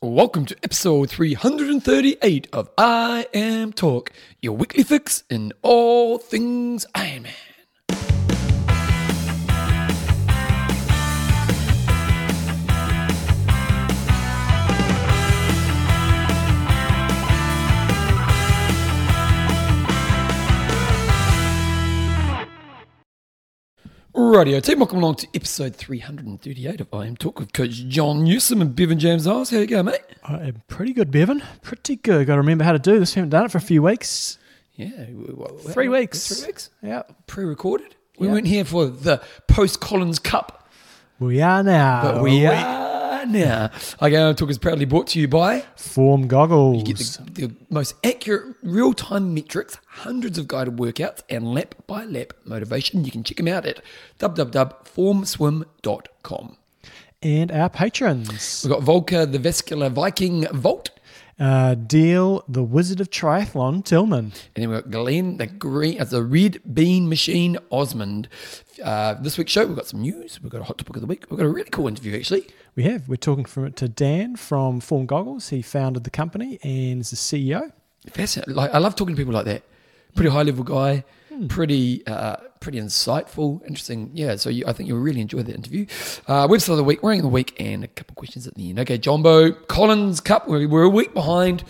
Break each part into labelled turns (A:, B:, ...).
A: Welcome to episode 338 of IMTalk, your weekly fix in all things Ironman. Radio team, welcome along to episode 338 of IMTalk with Coach John Newsom and Bevan James Eyles. How you going, mate?
B: I am pretty good, Bevan. Pretty good. Got to remember how to do this. haven't done it for a few weeks.
A: Yeah, well,
B: Three
A: well,
B: weeks.
A: Three weeks.
B: Yeah.
A: Pre-recorded. We
B: Yeah.
A: weren't here for the post Collins Cup,
B: We are now.
A: but we are now. IMTalk is proudly brought to you by
B: Form goggles.
A: You get the, the most accurate real time metrics, hundreds of guided workouts, and lap by lap motivation. You can check them out at www.formswim.com.
B: and our patrons.
A: We've got Volker, the Vascular Viking Volt,
B: Uh, Deal, the Wizard of Triathlon, Tillman.
A: and then we've got Glenn, the green, uh, the Red Bean Machine Osmond. Uh, this week's show, we've got some news. We've got a hot topic of the week. We've got a really cool interview, actually.
B: We have. We're talking from to Dan from Form Goggles. He founded the company and is the CEO.
A: Fascinating. Like, I love talking to people like that. Pretty high level guy,
B: Hmm.
A: pretty uh, pretty insightful, interesting. Yeah, so you, I think you'll really enjoy the interview. Uh, website of the week, ranking of the week, and a couple of questions at the end. Okay, Jumbo Collins Cup. We're, we're a week behind,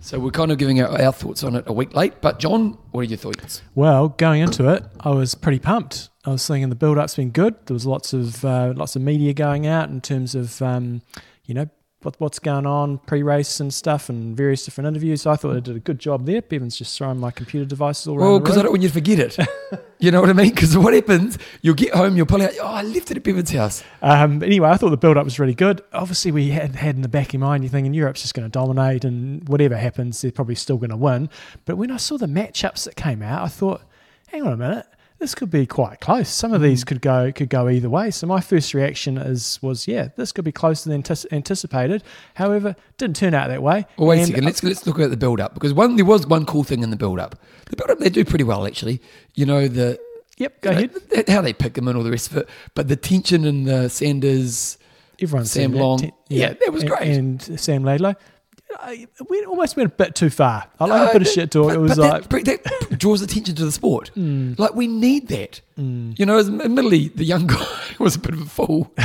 A: so we're kind of giving our, our thoughts on it a week late. But John, what are your thoughts?
B: Well, going into it, I was pretty pumped. I was thinking the build-up's been good. There was lots of uh, lots of media going out in terms of um, you know what, what's going on pre-race and stuff, and various different interviews. So I thought I did a good job there. Bevan's just throwing my computer devices all around.
A: Well, because I don't want you to forget it. you know what I mean? Because what happens? You'll get home, you'll pull out. Oh, I left it at Bevan's house.
B: Um, anyway, I thought the build-up was really good. Obviously, we had had in the back of your mind, you're thinking Europe's just going to dominate, and whatever happens, they're probably still going to win. But when I saw the matchups that came out, I thought, hang on a minute, this could be quite close. Some of
A: Mm.
B: these could go could go either way. So my first reaction is was, yeah, this could be closer than antici- anticipated. However, didn't turn out that way.
A: Well, wait a second. Let's let's look at the build up because one there was one cool thing in the build up. The build up they do pretty well actually. You know the
B: Yep, go
A: know,
B: ahead.
A: th- how they pick them and all the rest of it. But the tension in the Sanders,
B: Everyone's
A: Sam. Long. Yeah, that was
B: and-
A: great.
B: And Sam Laidlow. I, we almost went a bit too far. I like a bit of shit talk.
A: But,
B: it was
A: but
B: like,
A: that, that draws attention to the sport.
B: Mm.
A: Like we need that. You know, admittedly the young guy was a bit of a fool.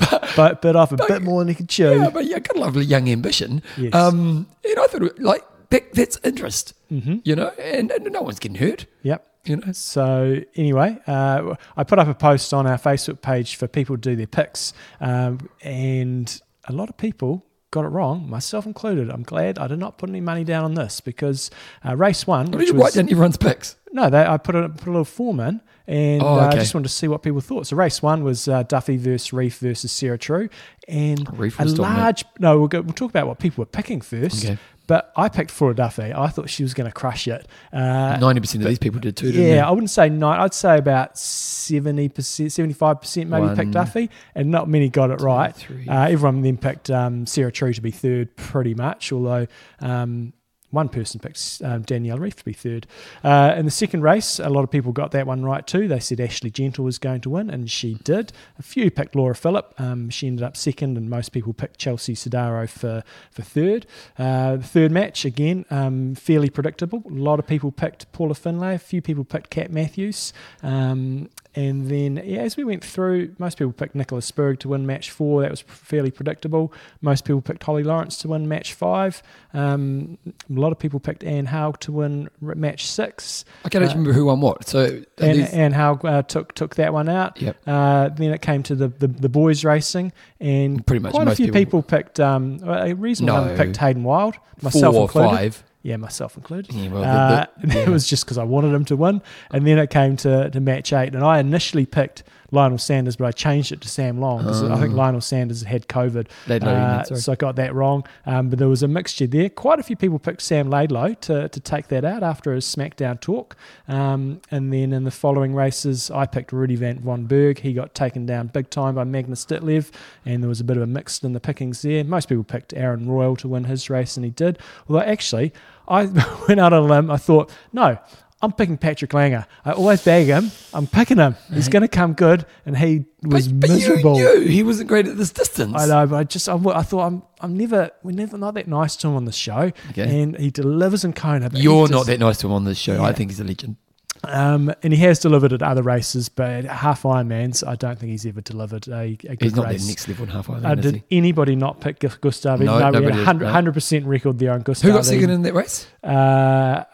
B: but but bit off a bit more than he could chew.
A: Yeah, but yeah, got a lovely young ambition.
B: Yes.
A: Um, and I thought like that, that's interest.
B: Mm-hmm.
A: You know, and, and no one's getting hurt.
B: Yep.
A: You know,
B: So anyway, uh, I put up a post on our Facebook page for people to do their picks, um, and a lot of people got it wrong, myself included. I'm glad I did not put any money down on this because uh, race one,
A: did you write
B: was
A: down everyone's picks?
B: no, they, I put a put a little form in, and
A: Oh,
B: uh, I just wanted to see what people thought. So race one was uh, Duffy versus Ryf versus Sarah True, and
A: Ryf
B: a large. No, we'll go, we'll talk about what people were picking first.
A: Okay.
B: But I picked Flora Duffy. I thought she was going to crush it. Uh,
A: Ninety percent of these people did too. Didn't
B: yeah, I wouldn't say nine. I'd say about seventy percent, seventy-five percent maybe
A: One,
B: picked Duffy, and not many got it right. Uh, everyone then picked um, Sarah True to be third, pretty much. Although um, one person picked um, Daniela Ryf to be third. Uh, in the second race, a lot of people got that one right too. They said Ashley Gentle was going to win, and she did. A few picked Laura Philipp. Um, she ended up second, and most people picked Chelsea Sodaro for for third. Uh, third match again, um, fairly predictable. A lot of people picked Paula Findlay. A few people picked Kat Matthews. Um, and then, yeah, as we went through, most people picked Nicholas Spirig to win match four. That was fairly predictable. Most people picked Holly Lawrence to win match five. Um, a lot of people picked Anne Haug to win match six.
A: I can't actually remember who won what. So there's-
B: Anne Haug uh, took took that one out.
A: Yep.
B: Uh, then it came to the, the, the boys racing, and
A: Pretty much
B: quite a few
A: people-
B: people, picked. Um, a reasonable
A: No.
B: number picked Hayden Wilde, myself
A: four or
B: included.
A: five.
B: Yeah, myself included.
A: Yeah, well,
B: uh,
A: the- the-
B: It was just because I wanted him to win. And then it came to, to match eight. And I initially picked Lionel Sanders, but I changed it to Sam Long because I think Lionel Sanders had COVID.
A: Laidlow,
B: Uh,
A: mean,
B: so I got that wrong. Um, but there was a mixture there. Quite a few people picked Sam Laidlow to, to take that out after his SmackDown talk. Um, and then in the following races, I picked Rudy Van Von Berg. He got taken down big time by Magnus Ditlev. And there was a bit of a mix in the pickings there. Most people picked Aaron Royle to win his race, and he did. Although actually, I went out on a limb. I thought, no, I'm picking Patrick Lange. I always bag him. I'm picking him. He's going to come good, and he was
A: but, but
B: miserable.
A: You knew he wasn't great at this distance.
B: I know, but I just I, I thought I'm I'm never we're never not that nice to him on the show,
A: Okay.
B: and he delivers in Kona.
A: You're
B: just-
A: not that nice to him on the show. I think he's a legend.
B: Um, and he has delivered at other races, but at half Ironmans, I don't think he's ever delivered a, a good
A: He's not
B: race.
A: that next level and half
B: Uh,
A: either, is
B: did
A: he?
B: anybody not pick Gustav?
A: No,
B: though we
A: nobody
B: had
A: did,
B: a
A: no.
B: hundred percent record there on Gustav.
A: Who got second in that race?
B: Uh,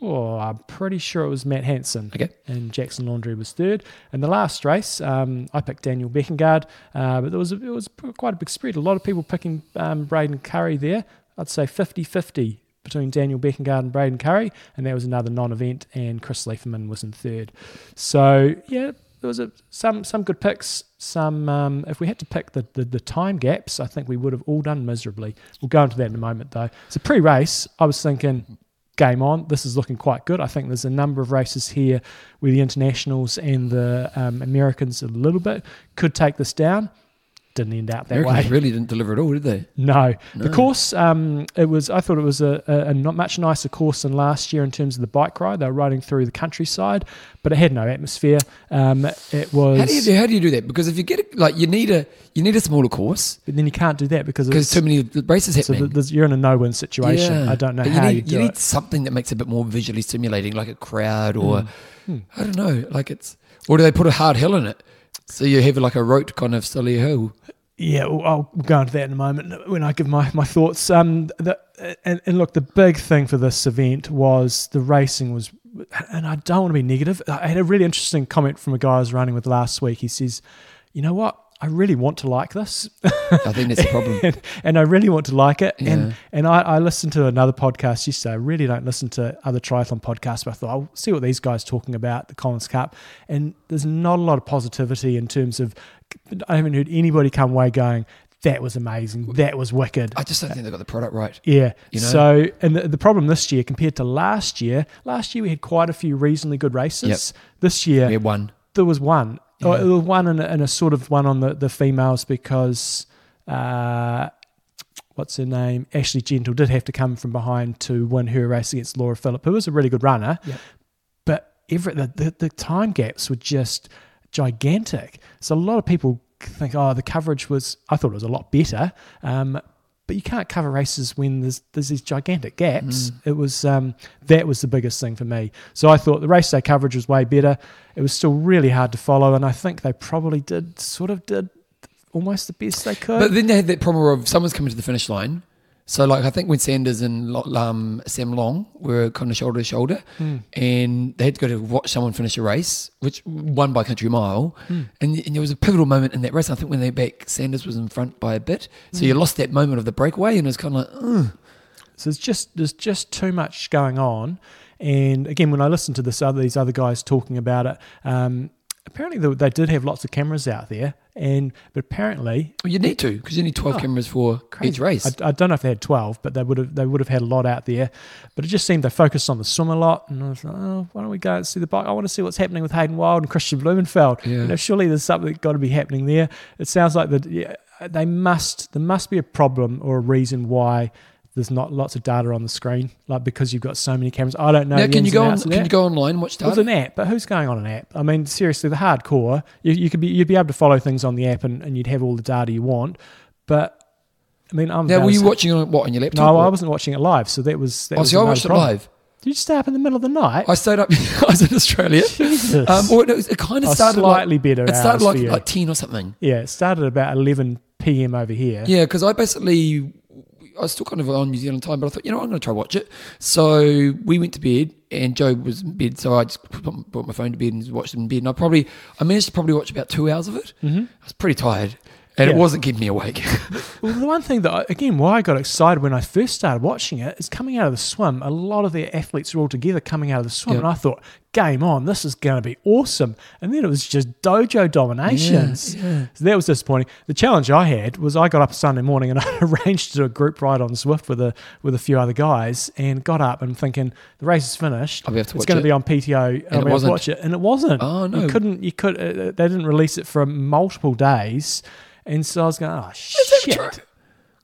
B: oh, I'm pretty sure it was Matt Hansen.
A: Okay.
B: And Jackson Laundry was third. And the last race, um, I picked Daniel Bækkegård, uh, but there was a, it was quite a big spread. A lot of people picking um, Braden Currie there. I'd say 50-50 between Daniel Bækkegård and Braden Currie, and that was another non-event. And Chris Leiferman was in third. So yeah, there was a, some some good picks. Some um, if we had to pick the, the the time gaps, I think we would have all done miserably. We'll go into that in a moment though. So pre-race, I was thinking game on. This is looking quite good. I think there's a number of races here where the internationals and the um, Americans a little bit could take this down. Didn't end out that
A: Americans
B: way.
A: really didn't deliver at all, did they?
B: No.
A: No.
B: the course. Um, it was. I thought it was a, a, a not much nicer course than last year in terms of the bike ride. They were riding through the countryside, but it had no atmosphere. Um, it was.
A: How do you do, how do you do that? Because if you get it, like you need a you need a smaller course
B: But then you can't do that because
A: because too many races
B: so
A: happening.
B: there's, you're in a no-win situation.
A: Yeah.
B: I don't know
A: But
B: how
A: you
B: you,
A: need, you
B: it.
A: need something that makes it a bit more visually stimulating, like a crowd or
B: Hmm.
A: I don't know, like it's or do they put a hard hill in it? So you have like a rote kind of silly hill.
B: Yeah, I'll go into that in a moment when I give my, my thoughts. Um, the, and, and look, the big thing for this event was the racing was, and I don't want to be negative. I had a really interesting comment from a guy I was running with last week. He says, "You know what? I really want to like this,
A: I think that's the problem.
B: and, and I really want to like it."
A: Yeah.
B: And and I, I listened to another podcast yesterday. I really don't listen to other triathlon podcasts, but I thought I'll see what these guys talking about the Collins Cup. And there's not a lot of positivity in terms of. I haven't heard anybody come away going, "That was amazing. That was wicked."
A: I just don't think they got the product right.
B: Yeah.
A: You know?
B: So, and the, the problem this year compared to last year, last year we had quite a few reasonably good races. This year
A: We had one.
B: there was one,
A: Yeah.
B: was one and a, and a sort of one on the, the females because, uh, what's her name? Ashley Gentle did have to come from behind to win her race against Laura Philipp, who was a really good runner.
A: Yeah.
B: But every, the, the, the time gaps were just gigantic. So a lot of people think, oh, the coverage was, I thought it was a lot better. Um, but you can't cover races when there's there's these gigantic gaps. It was um, that was the biggest thing for me. So I thought the race day coverage was way better. It was still really hard to follow, and I think they probably did sort of did almost the best they could.
A: But then they had that problem of someone's coming to the finish line. So like I think when Sanders and um, Sam Long were kind of shoulder to shoulder,
B: Hmm.
A: and they had to go to watch someone finish a race, which won by country mile,
B: Hmm.
A: and, and there was a pivotal moment in that race. I think when they back, Sanders was in front by a bit, so
B: Hmm.
A: you lost that moment of the breakaway, and it was kind of like, Ugh.
B: So there's just there's just too much going on, and again, when I listen to this other these other guys talking about it, um, apparently they, they did have lots of cameras out there, and but apparently
A: well, you need to because you need twelve
B: Oh,
A: cameras for each race.
B: I, I don't know if they had twelve, but they would have they would have had a lot out there. But it just seemed they focused on the swim a lot, and I was like, oh, why don't we go and see the bike? I want to see what's happening with Hayden Wilde and Kristian Blummenfelt.
A: Yeah.
B: You know, surely there's something got to be happening there. It sounds like that yeah, they must there must be a problem or a reason why. There's not lots of data on the screen, like because you've got so many cameras. I don't know.
A: now, can you go on? Can
B: that.
A: you go online and watch
B: It was
A: data?
B: an app, but who's going on an app? I mean, seriously, the hardcore, you, you could be you'd be able to follow things on the app and, and you'd have all the data you want. But I mean, I'm
A: Now, were you watching on what on your laptop?
B: No,
A: or-
B: I wasn't watching it live, so that was. That
A: Oh,
B: was
A: see, I watched it live.
B: Did you stay up in the middle of the night?
A: I stayed up. I was in Australia.
B: Jesus.
A: Um, or it, it kind of started
B: slightly
A: like,
B: better
A: It started like like ten or something.
B: yeah, it started about 11 p.m. over here.
A: Yeah, because I basically I was still kind of on New Zealand time, but I thought you know I'm going to try watch it. So we went to bed, and Joe was in bed, so I just put, brought my phone to bed and watched it in bed. And I probably I managed to probably watch about two hours of it. Mm-hmm. I was pretty tired, and
B: Yeah.
A: it wasn't keeping me awake.
B: Well, the one thing that, I- again, why I got excited when I first started watching it is coming out of the swim. A lot of the athletes are all together coming out of the swim,
A: Yeah.
B: and I thought, game on, this is going to be awesome. And then it was just dojo dominations.
A: Yeah, yeah.
B: So that was disappointing. The challenge I had was I got up Sunday morning and I arranged to do a group ride on Zwift with a with a few other guys, and got up and thinking the race is finished.
A: I'll be to watch it.
B: it's going
A: it.
B: to be on PTO. And I'll be able to watch it, and it wasn't.
A: Oh, no.
B: You couldn't. You could. Uh, they didn't release it for multiple days. And so I was going, oh
A: Is that
B: shit!
A: true?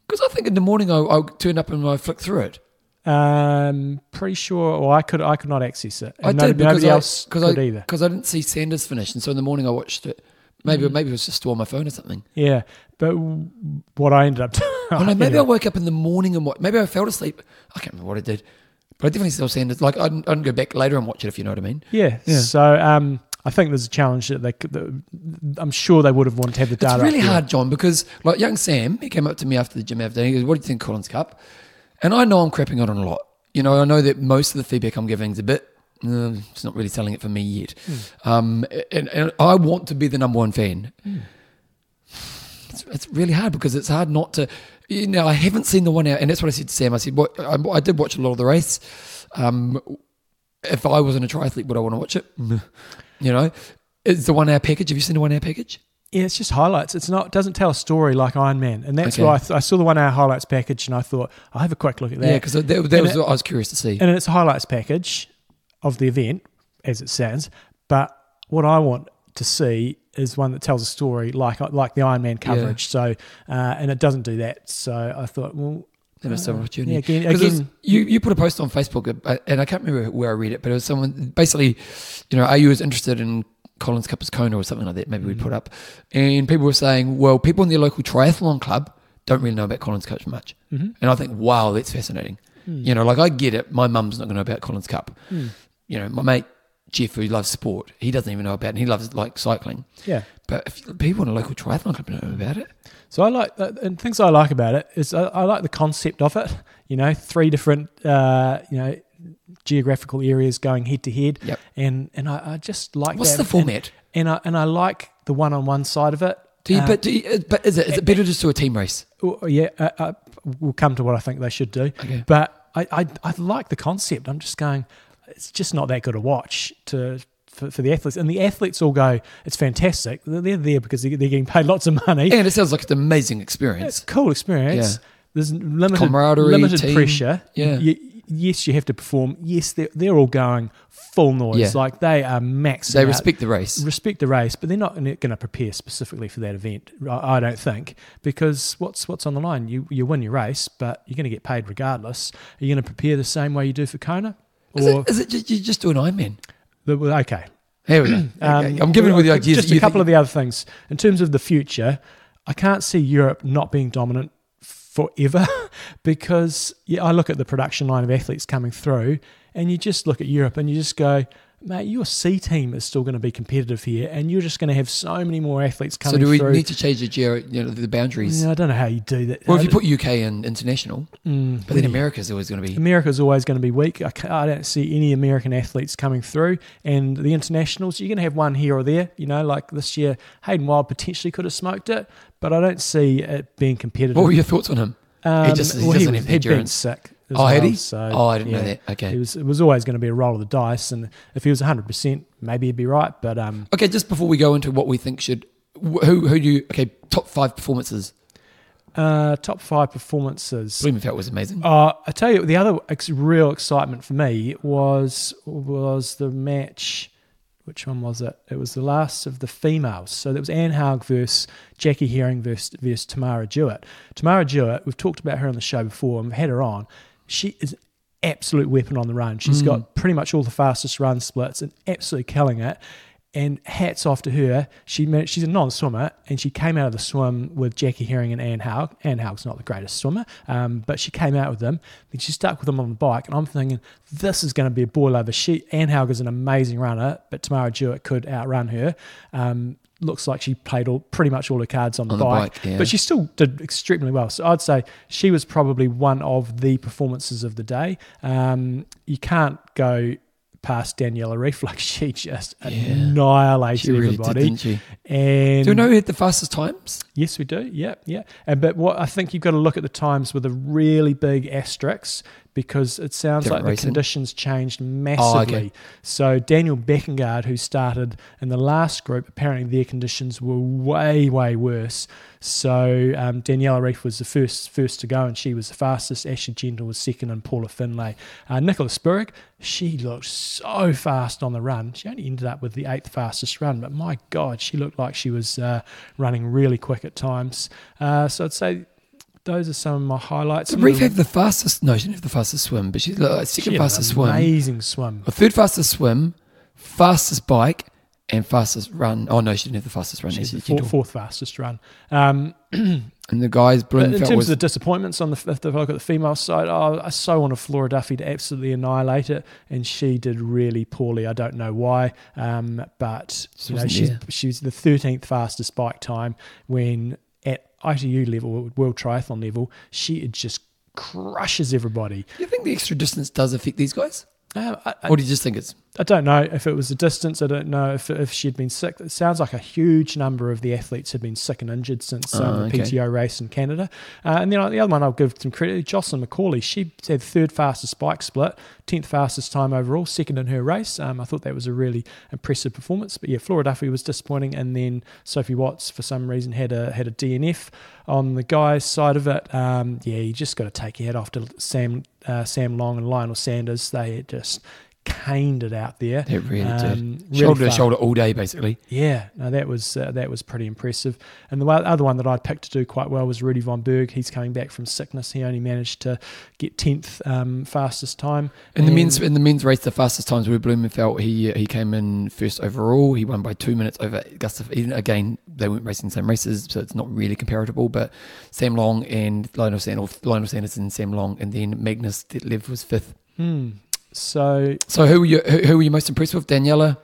A: Because I think in the morning I, I turned up and I flicked through it.
B: Um, pretty sure. Well, I could I could not access it.
A: I
B: And
A: did because
B: nobody
A: I,
B: else
A: cause
B: could
A: I,
B: either.
A: Because I didn't see Sanders finish, and so in the morning I watched it. Maybe
B: Mm.
A: maybe it was just still on my phone or something.
B: Yeah, but w- what I ended up doing.
A: Maybe I woke up in the morning and what? Maybe I fell asleep. I can't remember what I did, but I definitely saw Sanders. Like I didn't, I didn't go back later and watch it if you know what I mean.
B: Yeah.
A: Yeah.
B: So um, I think there's a challenge that they could. That I'm sure they would have wanted to have the data.
A: It's really hard, John, because like young Sam, he came up to me after the gym after he goes, "What do you think, Collins Cup?" And I know I'm crapping on it a lot. You know, I know that most of the feedback I'm giving is a bit. Uh, it's not really selling it for me yet.
B: Hmm.
A: Um, and, and I want to be the number one fan.
B: Hmm.
A: It's, it's really hard because it's hard not to. You know, I haven't seen the one out, and that's what I said to Sam. I said, "What I, I did watch a lot of the race. Um, if I wasn't a triathlete, would I want to watch it? You know, is the one hour package? Have you seen the one hour package?
B: Yeah, it's just highlights. It's not. It doesn't tell a story like Ironman, and that's
A: Okay.
B: why I, th- I saw the one hour highlights package, and I thought I'll have a quick look at that.
A: Yeah, because that, that was
B: it-
A: what I was curious to see.
B: and it's a highlights package of the event as it stands. But what I want to see is one that tells a story like like the Ironman coverage. So uh, and it doesn't do that. So I thought, well,
A: Some
B: uh,
A: opportunity.
B: Yeah, again,
A: 'Cause it was-
B: again
A: you you put a post on Facebook, uh, and I can't remember where I read it, but it was someone basically, you know, are you as interested in Collins Cup as Kona or something like that? Maybe we
B: Mm.
A: put up, and people were saying, well, people in their local triathlon club don't really know about Collins Cup much,
B: Mhm.
A: and I think, wow, that's fascinating.
B: Mm.
A: You know, like I get it. My mum's not going to know about Collins Cup.
B: Mm.
A: You know, my mate Jeff, who loves sport, he doesn't even know about it. And he loves like cycling.
B: yeah.
A: But if people in a local triathlon club don't know about it,
B: So I like that, and things I like about it is I, I like the concept of it. You know, three different uh, you know geographical areas going head to head,
A: Yep.
B: and and I, I just like
A: what's
B: that.
A: the format?
B: And, and I and I like the one on one side of it.
A: Do you,
B: Uh,
A: but do you, uh, but is it is it better just to a team race?
B: Oh, yeah, uh, uh, we'll come to what I think they should do.
A: Okay.
B: But I, I, I like the concept. I'm just going, it's just not that good a watch to for, for the athletes. And the athletes all go, it's fantastic. They're there because they're they're getting paid lots of money.
A: And it sounds like an amazing experience.
B: It's a cool experience.
A: Yeah.
B: There's limited
A: Camaraderie,
B: limited
A: team.
B: pressure.
A: Yeah.
B: You- yes, you have to perform. Yes, they're, they're all going full noise.
A: Yeah.
B: Like they are maxing
A: They respect the race.
B: respect the race, but they're not going to prepare specifically for that event. I I don't think because what's what's on the line? You you win your race, but you're going to get paid regardless. Are you going to prepare the same way you do for Kona?
A: Or is it, is it just, you just do an Ironman?
B: Well, okay,
A: Here we go.
B: Um,
A: Okay. I'm giving you the
B: well,
A: ideas.
B: Just
A: that
B: a couple of the other things in terms of the future. I can't see Europe not being dominant forever because yeah, I look at the production line of athletes coming through, and you just look at Europe and you just go, mate, your C team is still going to be competitive here, and you're just going to have so many more athletes coming. Through.
A: So do we
B: through.
A: need to change the geo, you know, the boundaries?
B: Yeah, I don't know how you do that.
A: Well, if you put UK in international,
B: Mm,
A: but then
B: yeah.
A: America's always going to be.
B: America's always going to be weak. I, I don't see any American athletes coming through. And the internationals, you're going to have one here or there. You know, like this year, Hayden Wilde potentially could have smoked it, but I don't see it being competitive.
A: What were your thoughts on him?
B: Um,
A: just- he
B: well,
A: doesn't have the
B: he'd been
A: endurance.
B: sick. As
A: Oh, had he?
B: So,
A: Oh, I didn't know that. Okay.
B: It was, it was always going to be a roll of the dice. And if he was 100%, maybe he'd be right. But um,
A: Okay, just before we go into what we think should, who who do you? Okay, top five performances.
B: uh, top five performances.
A: Blummenfelt was amazing.
B: Uh, I tell you, the other ex- real excitement for me was was the match. Which one was it? It was the last of the females. So there was Anne Haug versus Jackie Hering versus, versus Tamara Jewett. Tamara Jewett, we've talked about her on the show before and we've had her on. She is an absolute weapon on the run. She's
A: Mm.
B: got pretty much all the fastest run splits and absolutely killing it. And hats off to her. She managed, she's a non-swimmer, and she came out of the swim with Jackie Hering and Anne Haug. Anne Haug's not the greatest swimmer, um, but she came out with them. Then she stuck with them on the bike, and I'm thinking this is going to be a boil over. She Anne Haug is an amazing runner, but Tamara Jewett could outrun her. Um, looks like she played all pretty much all her cards on the,
A: On the
B: bike,
A: bike, yeah.
B: but she still did extremely well. So I'd say she was probably one of the performances of the day. Um, you can't go past Daniela Ryf like she just
A: Yeah.
B: annihilated
A: She really
B: everybody.
A: didn't she?
B: And
A: Do you know who had the fastest times?
B: Yes, we do. Yeah, yeah. And but what I think you've got to look at the times with a really big asterisk because it sounds
A: Different
B: like
A: racing?
B: the conditions changed massively. So Daniel Bækkegård, who started in the last group, apparently their conditions were way, way worse. So um, Daniela Ryf was the first first to go, and she was the fastest. Ashley Gentle was second, and Paula Findlay. Uh, Nicola Spirig, she looked so fast on the run. She only ended up with the eighth fastest run, but my God, she looked like she was uh, running really quick at times. Uh, so I'd say those are some of my highlights.
A: Did Ryf have the fastest? No, she didn't have the fastest swim, but she's like second
B: had an
A: fastest swim,
B: Amazing swim.
A: third fastest swim, fastest bike, and fastest run. Oh no, she didn't have the fastest run.
B: She's the fourth, fourth fastest run. Um,
A: And the guys,
B: But in terms
A: was
B: of the disappointments on the if I look at the female side, oh, I so wanted Flora Duffy to absolutely annihilate it, and she did really poorly. I don't know why, um, but
A: She
B: you know, she's
A: there.
B: she's the thirteenth fastest bike time when ITU level, world triathlon level, she just crushes everybody.
A: You think the extra distance does affect these guys,
B: Um, I, I,
A: or do you just think it's?
B: I don't know if it was the distance. I don't know if if she'd been sick. It sounds like a huge number of the athletes had been sick and injured since um,
A: Oh,
B: the
A: okay.
B: PTO race in Canada. Uh, and then uh, the other one I'll give some credit, Jocelyn McCauley. She had third fastest bike split, tenth fastest time overall, second in her race. Um, I thought that was a really impressive performance. But yeah, Flora Duffy was disappointing, and then Sophie Watts for some reason had a had a DNF on the guys' side of it. Um, yeah, you just got to take your head off to Sam uh, Sam Long and Lionel Sanders. They just caned it out there.
A: It really
B: Um,
A: did.
B: really
A: shoulder to shoulder all day, basically.
B: Yeah, no, that was uh, that was pretty impressive. And the other one that I picked to do quite well was Rudy von Berg. He's coming back from sickness. He only managed to get tenth um, fastest time.
A: In the
B: And-
A: men's in the men's race, the fastest times were Blummenfelt. He he came in first overall. He won by two minutes over Gustav. Iden. Again, they weren't racing the same races, so it's not really comparable. But Sam Long and Lionel Sanders, Lionel Sanders and Sam Long, and then Magnus Ditlev was fifth.
B: Hmm. So
A: So who were you who, who were you most impressed with? Daniela.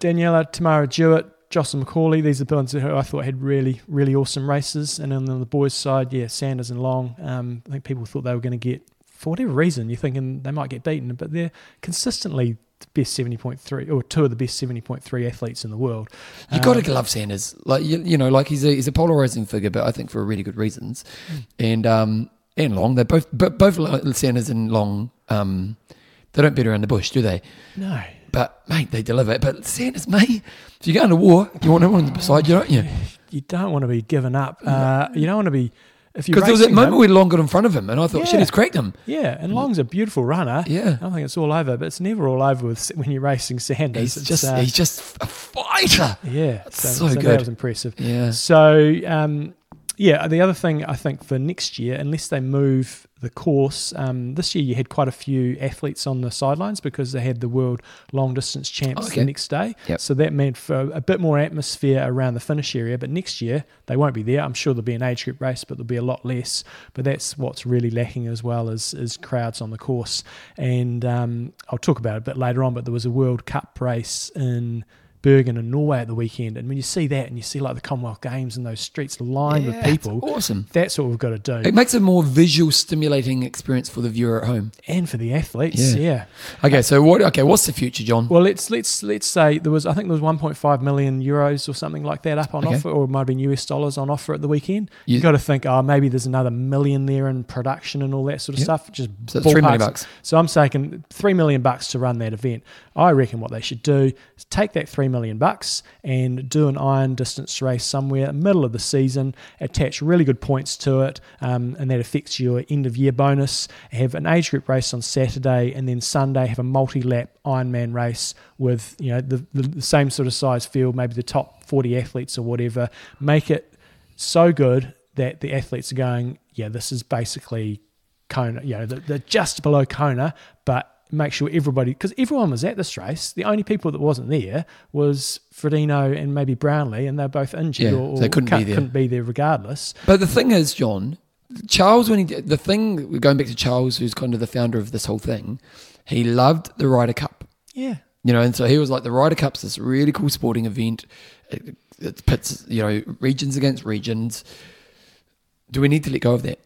B: Daniela, Tamara Jewett, Jocelyn McCauley. These are the ones who I thought had really, really awesome races. And then on the boys' side, yeah, Sanders and Long. Um, I think people thought they were going to get, for whatever reason, you're thinking they might get beaten, but they're consistently the best 70.3 or two of the best 70.3 athletes in the world.
A: You got
B: Um,
A: to love Sanders. Like you, you know, like he's a he's a polarizing figure, but I think for really good reasons. And um and Long, they're both but both Sanders and Long. Um, they don't beat around the bush, do they?
B: No.
A: But mate, they deliver. But Sanders, mate, if you go into war, you want everyone beside you, don't you?
B: You don't want to be given up. Uh, you don't want to be. If you're
A: Because there was that
B: racing
A: moment
B: him-
A: where Long got in front of him, and I thought, shit, he's cracked him.
B: yeah, and Long's a beautiful runner.
A: Yeah.
B: I don't think it's all over, but it's never all over with when you're racing Sanders.
A: He's
B: It's,
A: just
B: uh,
A: he's just a fighter.
B: yeah,
A: so
B: so,
A: good.
B: That was impressive.
A: Yeah.
B: So, um, yeah, the other thing I think for next year, unless they move the course, um, this year you had quite a few athletes on the sidelines because they had the world long distance champs
A: Okay.
B: the next day.
A: Yep.
B: So that meant for a bit more atmosphere around the finish area. But next year they won't be there. I'm sure there'll be an age group race, but there'll be a lot less. But that's what's really lacking as well as is crowds on the course. And um, I'll talk about it a bit later on. But there was a World Cup race in. Bergen and Norway at the weekend, and when you see that, and you see like the Commonwealth Games and those streets lined
A: Yeah,
B: with people,
A: awesome.
B: that's what we've got to do.
A: It makes a more visual, stimulating experience for the viewer at home.
B: and for the athletes,
A: Yeah.
B: yeah.
A: Okay, so what? Okay, what's the future, John?
B: Well, let's let's let's say there was I think there was 1.5 million euros or something like that up on
A: Okay.
B: offer, or it might have been US dollars on offer at the weekend.
A: You-
B: You've got to think, oh, maybe there's another million there in production and all that sort of
A: Yep.
B: stuff. Just
A: So three million bucks.
B: So I'm saying three million bucks to run that event. I reckon what they should do is take that three million bucks and do an iron distance race somewhere middle of the season. Attach really good points to it, um, and that affects your end of year bonus. Have an age group race on Saturday, and then Sunday have a multi lap Ironman race with you know the, the, the same sort of size field, maybe the top 40 athletes or whatever. Make it so good that the athletes are going, yeah, this is basically Kona, you know, they're just below Kona, but make sure everybody, because everyone was at this race. The only people that wasn't there was Frodeno and maybe Brownlee, and they're both injured
A: Yeah,
B: or, or
A: they couldn't be there.
B: couldn't be there regardless.
A: But the thing is, John, Charles, when he did- the thing going back to Charles, who's kind of the founder of this whole thing, he loved the Ryder Cup.
B: Yeah.
A: You know, and so he was like, the Ryder Cup's this really cool sporting event. It, it pits, you know, regions against regions. Do we need to let go of that?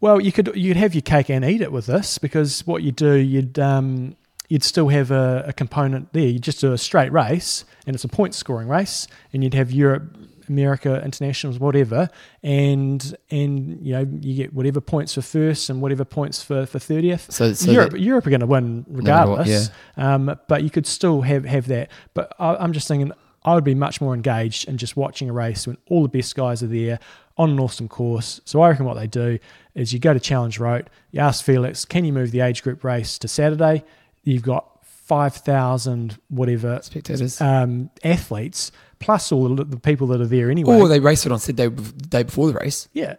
B: Well, you could you'd have your cake and eat it with this because what you do, you'd um, you'd still have a, a component there. You just do a straight race, and it's a point scoring race, and you'd have Europe, America, internationals, whatever, and and you know you get whatever points for first and whatever points for for thirtieth.
A: So, so
B: Europe, Europe are going to win
A: matter what,
B: regardless. um, but you could still have have that. But I, I'm just thinking, I would be much more engaged in just watching a race when all the best guys are there on an awesome course. So I reckon what they do is you go to Challenge Roth, you ask Felix, can you move the age group race to Saturday? You've got five thousand whatever
A: spectators.
B: um, athletes plus all the, the people that are there anyway.
A: or they race it on Saturday, the day before the race.
B: Yeah.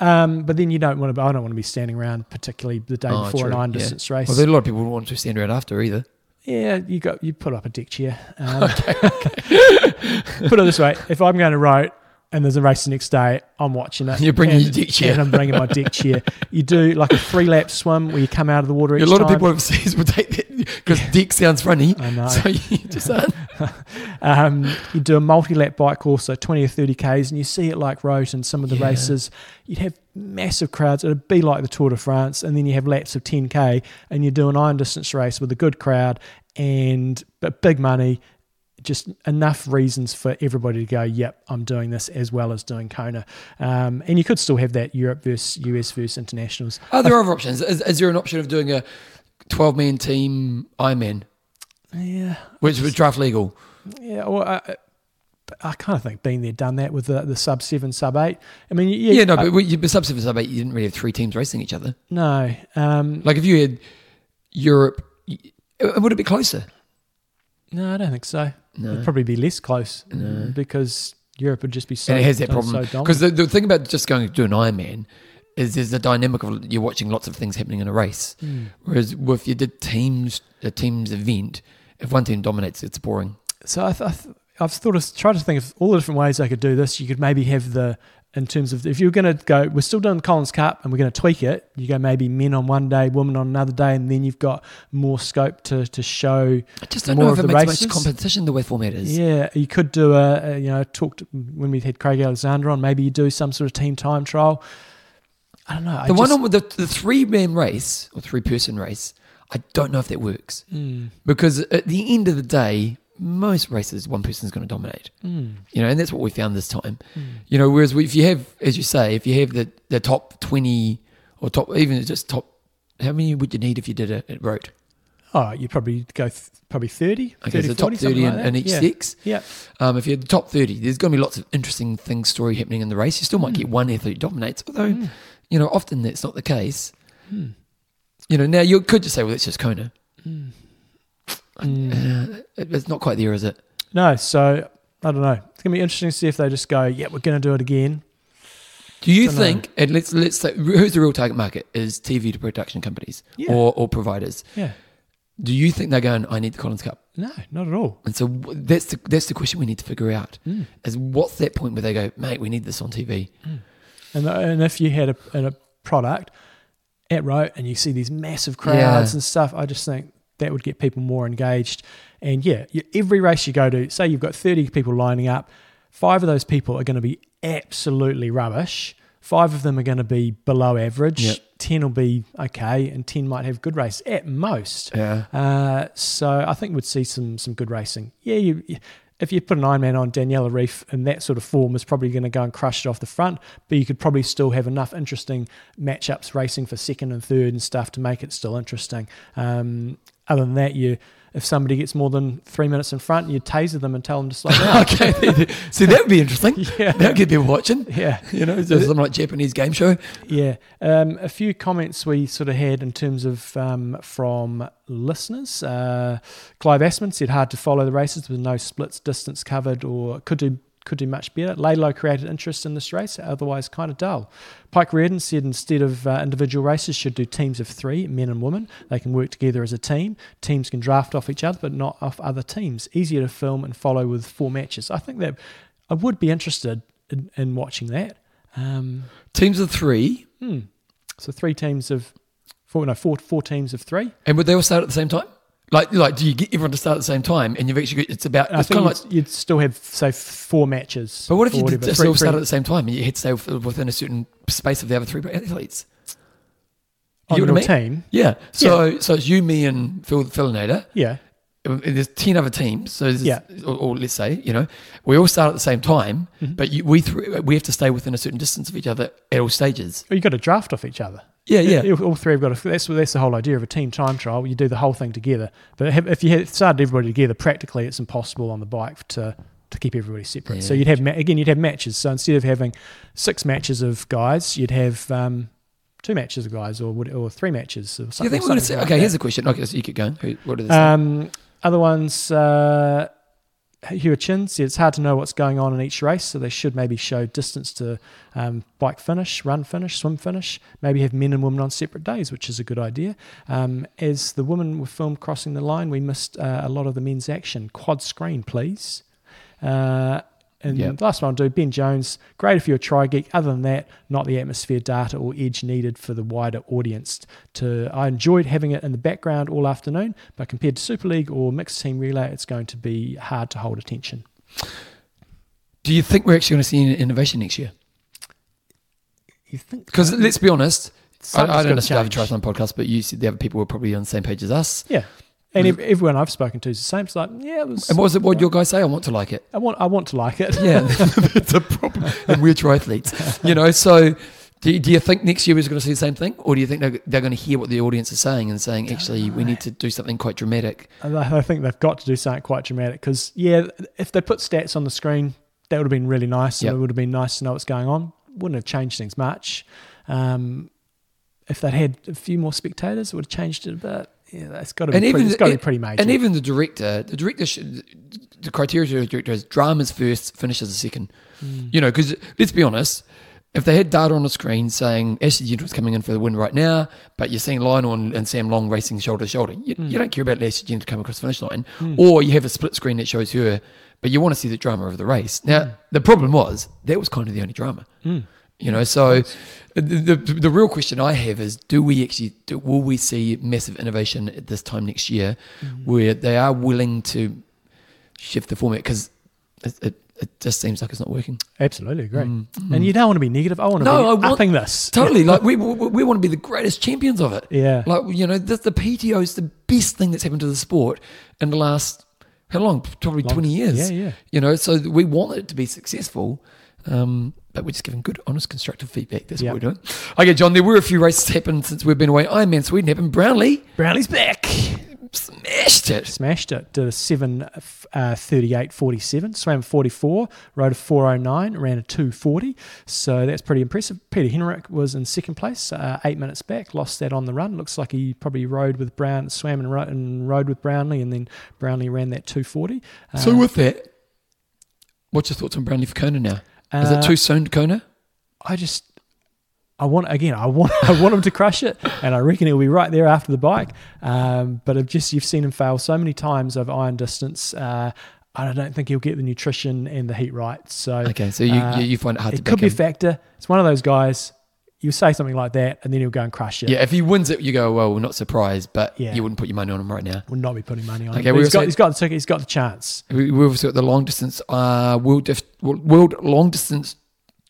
B: Um, but then you don't want to. I don't want to be standing around, particularly the day
A: Oh,
B: before
A: true,
B: an iron
A: yeah.
B: distance race.
A: Well, there a lot of people who want to stand around after either.
B: Yeah, you got you put up a deck chair. Um, put it this way: if I'm going to row and there's a race the next day, I'm watching it.
A: You're bringing
B: and,
A: your deck chair.
B: and I'm bringing my deck chair. You do like a three lap swim where you come out of the water.
A: A lot of people overseas would take that because dick sounds funny.
B: I know.
A: So you just.
B: Um, you do a multi-lap bike course, so 20 or 30 Ks, and you see it like Roth and some of the
A: Yeah.
B: races. You'd have massive crowds. It'd be like the Tour de France, and then you have laps of 10K, and you do an iron distance race with a good crowd and but big money. Just enough reasons for everybody to go, yep, I'm doing this as well as doing Kona. Um, and you could still have that Europe versus US versus internationals.
A: Are there other options? Is, is there an option of doing a 12 man team Ironman,
B: Yeah,
A: which was draft legal?
B: yeah. Well, I, I kind of think being there, done that with the, the sub seven, sub eight. I mean, yeah,
A: Yeah, no,
B: I-
A: but we- you- but sub seven, sub eight, you didn't really have three teams racing each other.
B: no. Um,
A: Like if you had Europe, it would it be closer?
B: No, I don't think so.
A: No.
B: It'd probably be less close
A: No.
B: because Europe would just be so.
A: and it has that problem
B: dominant.
A: because the, the thing about just going to do an Ironman is there's the dynamic of you're watching lots of things happening in a race.
B: Hmm.
A: Whereas if you did teams a teams event, if one team dominates, it's boring.
B: So I th- I th- I've thought of tried to think of all the different ways I could do this. You could maybe have the in terms of if you're going to go, we're still doing Collins Cup and we're going to tweak it. You go maybe men on one day, women on another day, and then you've got more scope to to show.
A: I just don't
B: More
A: know
B: of
A: if it makes
B: races.
A: much competition the way format is.
B: Yeah, you could do a, a you know talked when we had Craig Alexander on. Maybe you do some sort of team time trial. I don't know. I
A: The one
B: just-
A: on with the, the three man race or three person race, I don't know if that works
B: Mm,
A: because at the end of the day, most races one person's going to dominate.
B: mm,
A: You know, and that's what we found this time.
B: mm.
A: You know, whereas if you have, as you say, if you have the, the top twenty or top even just top, how many would you need if you did it at Roth?
B: Oh, you'd probably go th- probably 30,
A: Okay,
B: 30
A: so top
B: 40, something
A: thirty in,
B: like that.
A: in each
B: yeah.
A: six.
B: Yeah.
A: Um, if you're the top thirty, there's going to be lots of interesting things, story happening in the race. You still might
B: Mm.
A: get one athlete dominates, although
B: Mm.
A: you know often that's not the case.
B: Mm.
A: You know, now you could just say, well, it's just Kona.
B: Mm. Mm.
A: Uh, it's not quite there, is it?
B: No, so I don't know. It's gonna be interesting to see if they just go, yeah, we're gonna do it again.
A: Do you think? And let's let's say, who's the real target market is TV to production companies
B: Yeah.
A: or or providers.
B: Yeah.
A: Do you think they're going? I need the Collins Cup,
B: No, not at all.
A: and so that's the that's the question we need to figure out.
B: Mm.
A: Is what's that point where they go, mate? We need this on TV.
B: And and if you had a, a product at Roth and you see these massive crowds
A: Yeah.
B: and stuff, I just think that would get people more engaged. And yeah, every race you go to, say you've got 30 people lining up, five of those people are going to be absolutely rubbish. Five of them are going to be below average.
A: Yep.
B: 10 will be okay, and 10 might have good race at most.
A: Yeah.
B: Uh, so I think we'd see some some good racing. Yeah, you, you- if you put an Ironman on Daniela Ryf in that sort of form, is probably going to go and crush it off the front. But you could probably still have enough interesting matchups racing for second and third and stuff to make it still interesting. Um, other than that, you if somebody gets more than three minutes in front, you taser them and tell them to slow down.
A: okay. See, that would be interesting.
B: yeah,
A: That would get people watching.
B: yeah.
A: You know, so something like Japanese game show.
B: Yeah. Um, a few comments we sort of had in terms of um, from listeners. Uh, Clive Assman said hard to follow the races with no splits, distance covered, or could do could do much better. Laidlow created interest in this race, otherwise kind of dull. Pike Reardon said instead of uh, individual races, should do teams of three, men and women. They can work together as a team. Teams can draft off each other, but not off other teams. Easier to film and follow with four matches. I think that I would be interested in, in watching that. Um,
A: Teams of three,
B: Hmm. So three teams of four, no, four, four teams of three.
A: and would they all start at the same time? Like, like, do you get everyone to start at the same time? And you've actually got, it's about
B: I
A: it's
B: think
A: kind
B: you'd,
A: of like.
B: you'd still have say four matches.
A: But what if you did just all start at the same time and you had to stay within a certain space of the other three athletes?
B: on
A: you know
B: your
A: what I mean?
B: team?
A: Yeah. So so it's you, me, and Phil Philinator.
B: Yeah,
A: And There's ten other teams. So
B: Yeah.
A: or, or let's say you know we all start at the same time,
B: Mhm.
A: but you, we th- we have to stay within a certain distance of each other at all stages.
B: well, you got to draft off each other.
A: Yeah, yeah.
B: All- three have got. To, that's that's the whole idea of a team time trial. You do the whole thing together. But have, if you had started everybody together, practically it's impossible on the bike to to keep everybody separate. So you'd have ma- again, you'd have matches. So instead of having six matches of guys, you'd have um, two matches of guys, or would, or three matches. Or something,
A: think we're going to
B: something
A: say?
B: like
A: Okay,
B: that.
A: here's a question. Okay, so you keep going. Who, what are the
B: Um, other ones, uh, Hugh Chin said it's hard to know what's going on in each race, so they should maybe show distance to um, bike finish, run finish, swim finish. Maybe have men and women on separate days, which is a good idea. Um, as the women were filmed crossing the line, we missed uh, a lot of the men's action. Quad screen, please. Uh, and
A: Yep.
B: the last one I'll do, Ben Jones, great if you're a tri geek. Other than that, not the atmosphere data or edge needed for the wider audience. To I enjoyed having it in the background all afternoon, but compared to Super League or mixed team relay, it's going to be hard to hold attention.
A: Do you think we're actually going to see an innovation next year?
B: You think
A: Because let's be honest, I,
B: Something's
A: I don't have a
B: change.
A: triathlon podcast, but you said the other people were probably on the same page as us.
B: Yeah. And ev- everyone I've spoken to is the same. It's like, yeah, it was.
A: And what was it? What your guys say? I want to like it.
B: I want, I want to like it.
A: Yeah, that's a problem. And we're triathletes, you know. So, do you, do you think next year we're going to see the same thing, or do you think they're, they're going to hear what the audience is saying and saying, actually, we need to do something quite dramatic?
B: I I think they've got to do something quite dramatic because, yeah, if they put stats on the screen, that would have been really nice. And
A: Yep.
B: it would have been nice to know what's going on. Wouldn't have changed things much. Um, if they'd had a few more spectators, it would have changed it a bit. Yeah, that's got to be,
A: And
B: pretty,
A: even
B: it's got to be pretty major.
A: And even the director, the director, should, the criteria to the director is dramas first, finishes a second.
B: Hmm.
A: You know, because let's be honest, if they had data on the screen saying Ashley Gentle's coming in for the win right now, but you're seeing Lionel and, and Sam Long racing shoulder to shoulder, you,
B: Hmm.
A: you don't care about Ashley Gentle coming across the finish line, or you have a split screen that shows her, but you want to see the drama of the race. Now,
B: Hmm.
A: the problem was that was kind of the only drama. You know, so the, the the real question I have is: Do we actually do, will we see massive innovation at this time next year,
B: Mm-hmm.
A: where they are willing to shift the format because it, it, it just seems like it's not working.
B: Absolutely agree. And you don't want to be negative. I want to
A: No,
B: be
A: I want-
B: upping this.
A: Totally, like we, we we want to be the greatest champions of it.
B: Yeah.
A: like you know, the, the PTO is the best thing that's happened to the sport in the last how long? Probably
B: Long-
A: twenty years.
B: yeah, yeah.
A: You know, so we want it to be successful. Um, but we're just giving good, honest, constructive feedback. That's
B: Yeah.
A: what we're doing. Okay, John, there were a few races happened since we've been away. Ironman Sweden happened. Brownlee
B: Brownlee's back.
A: smashed it.
B: Smashed it. Did a 7 uh, 38 47. Swam 44. Rode a 409. Ran a 240. So that's pretty impressive. Peter Henrik was in second place, uh, eight minutes back. Lost that on the run. Looks like he probably rode with Brown, swam and, ro- and rode with Brownlee, and then Brownlee ran that 240. Uh,
A: So with that, what's your thoughts on Brownlee for Kona now? Is
B: uh,
A: it too soon, Kona?
B: I just I want again. I want I want him to crush it, and I reckon he'll be right there after the bike. Um, but I've just you've seen him fail so many times over iron distance. Uh, I don't think he'll get the nutrition and the heat right. So
A: Okay, so you,
B: uh,
A: you, find it hard to
B: it could be a factor. It's one of those guys. You say something like that, and then he'll go and crush it.
A: Yeah, if he wins it, you go, well, we're not surprised, but
B: Yeah.
A: you wouldn't put your money on him right now.
B: Would not be putting money on.
A: Okay,
B: him. He's got he's got the ticket. He's got the chance.
A: We- We've also got the long distance, uh, world, dif- world long distance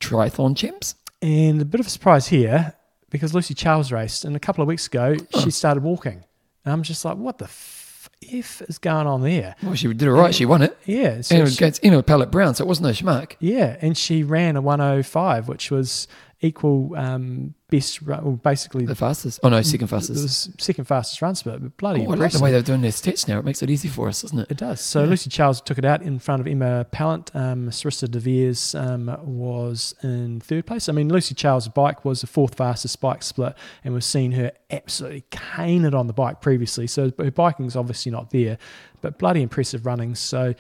A: triathlon champs.
B: And a bit of a surprise here because Lucy Charles raced, and a couple of weeks ago she started walking, and I'm just like, what the f, f is going on there?
A: Well, she did it right. She won it.
B: Yeah, so
A: And
B: she-
A: against Emma Pallant-Browne, so it wasn't no schmuck.
B: Yeah, and she ran a 105, which was equal um, best, run, well, basically
A: The fastest. Oh, no, second
B: it
A: fastest.
B: was second fastest run split, but bloody
A: Oh, I like the way they're doing their stats now. It makes it easy for us, doesn't it?
B: it does. So Lucy Charles took it out in front of Emma Pallant. Um, Sarissa De Vries um, was in third place. I mean, Lucy Charles' bike was the fourth fastest bike split, and we've seen her absolutely cane it on the bike previously. So her biking's obviously not there, but bloody impressive running. So it'd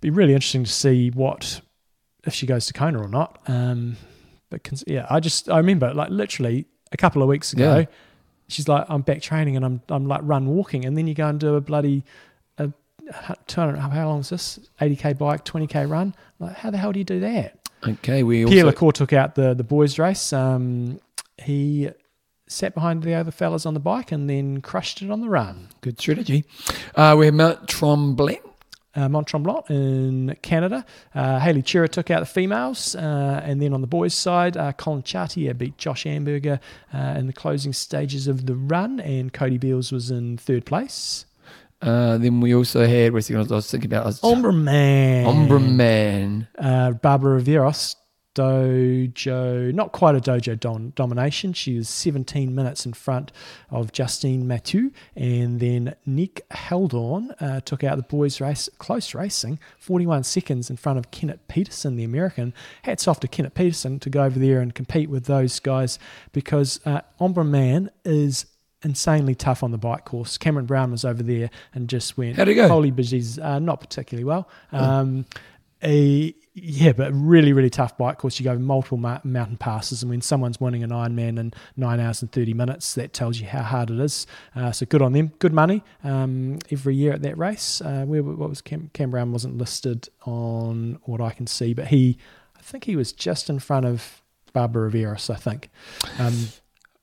B: be really interesting to see what if she goes to Kona or not. Um, but cons- yeah, I just I remember like literally a couple of weeks ago,
A: Yeah.
B: she's like, I'm back training and I'm I'm like run walking, and then you go and do a bloody a, 200, how long is this? 80k bike, 20k run. Like, how the hell do you do that?
A: Okay, we
B: Pierre
A: also...
B: Le Corre took out the the boys race. Um, he sat behind the other fellas on the bike and then crushed it on the run.
A: Good strategy. Uh, we have Mount Tremblant.
B: Uh, Mont Tremblant in Canada. Uh, Haley Chura took out the females. Uh, and then on the boys' side, uh, Colin Chartier beat Josh Amberger uh, in the closing stages of the run. And Cody Beals was in third place.
A: Uh, then we also had, where's the I was thinking about? Embrunman.
B: Ombre Man. Uh, Barbara Riveros. Dojo, not quite a dojo dom- domination. She was 17 minutes in front of Justine Mathieu. And then Nick Heldorn uh, took out the boys' race, close racing, 41 seconds in front of Kennett Peterson, the American. Hats off to Kennett Peterson to go over there and compete with those guys because uh, Embrunman is insanely tough on the bike course. Cameron Brown was over there and just went,
A: How'd it go?
B: Holy bushes, uh, not particularly well. Um, a, yeah, but really, really tough bike course. You go multiple ma- mountain passes, and when someone's winning an Ironman in nine hours and 30 minutes, that tells you how hard it is. Uh, so good on them. Good money um, every year at that race. Uh, where what was Cam, Cam Brown wasn't listed on what I can see, but he, I think he was just in front of Barbara Riveros, I think. Um,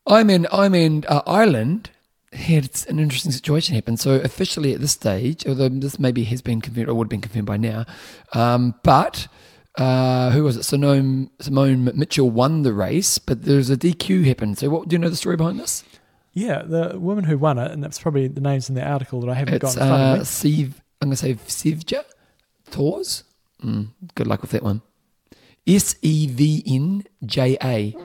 A: I'm in. I'm in uh, Ireland. Had an interesting situation happen. So officially at this stage, although this maybe has been confirmed or would have been confirmed by now, um, but uh, who was it? Simone, Simone Mitchell won the race, but there's a DQ happened. So what do you know the story behind this?
B: yeah, the woman who won it, and that's probably the names in the article that I haven't
A: It's
B: got in front
A: uh. Siv. I'm going to say Sivja Thors. Mm, good luck with that one. S E V N J A.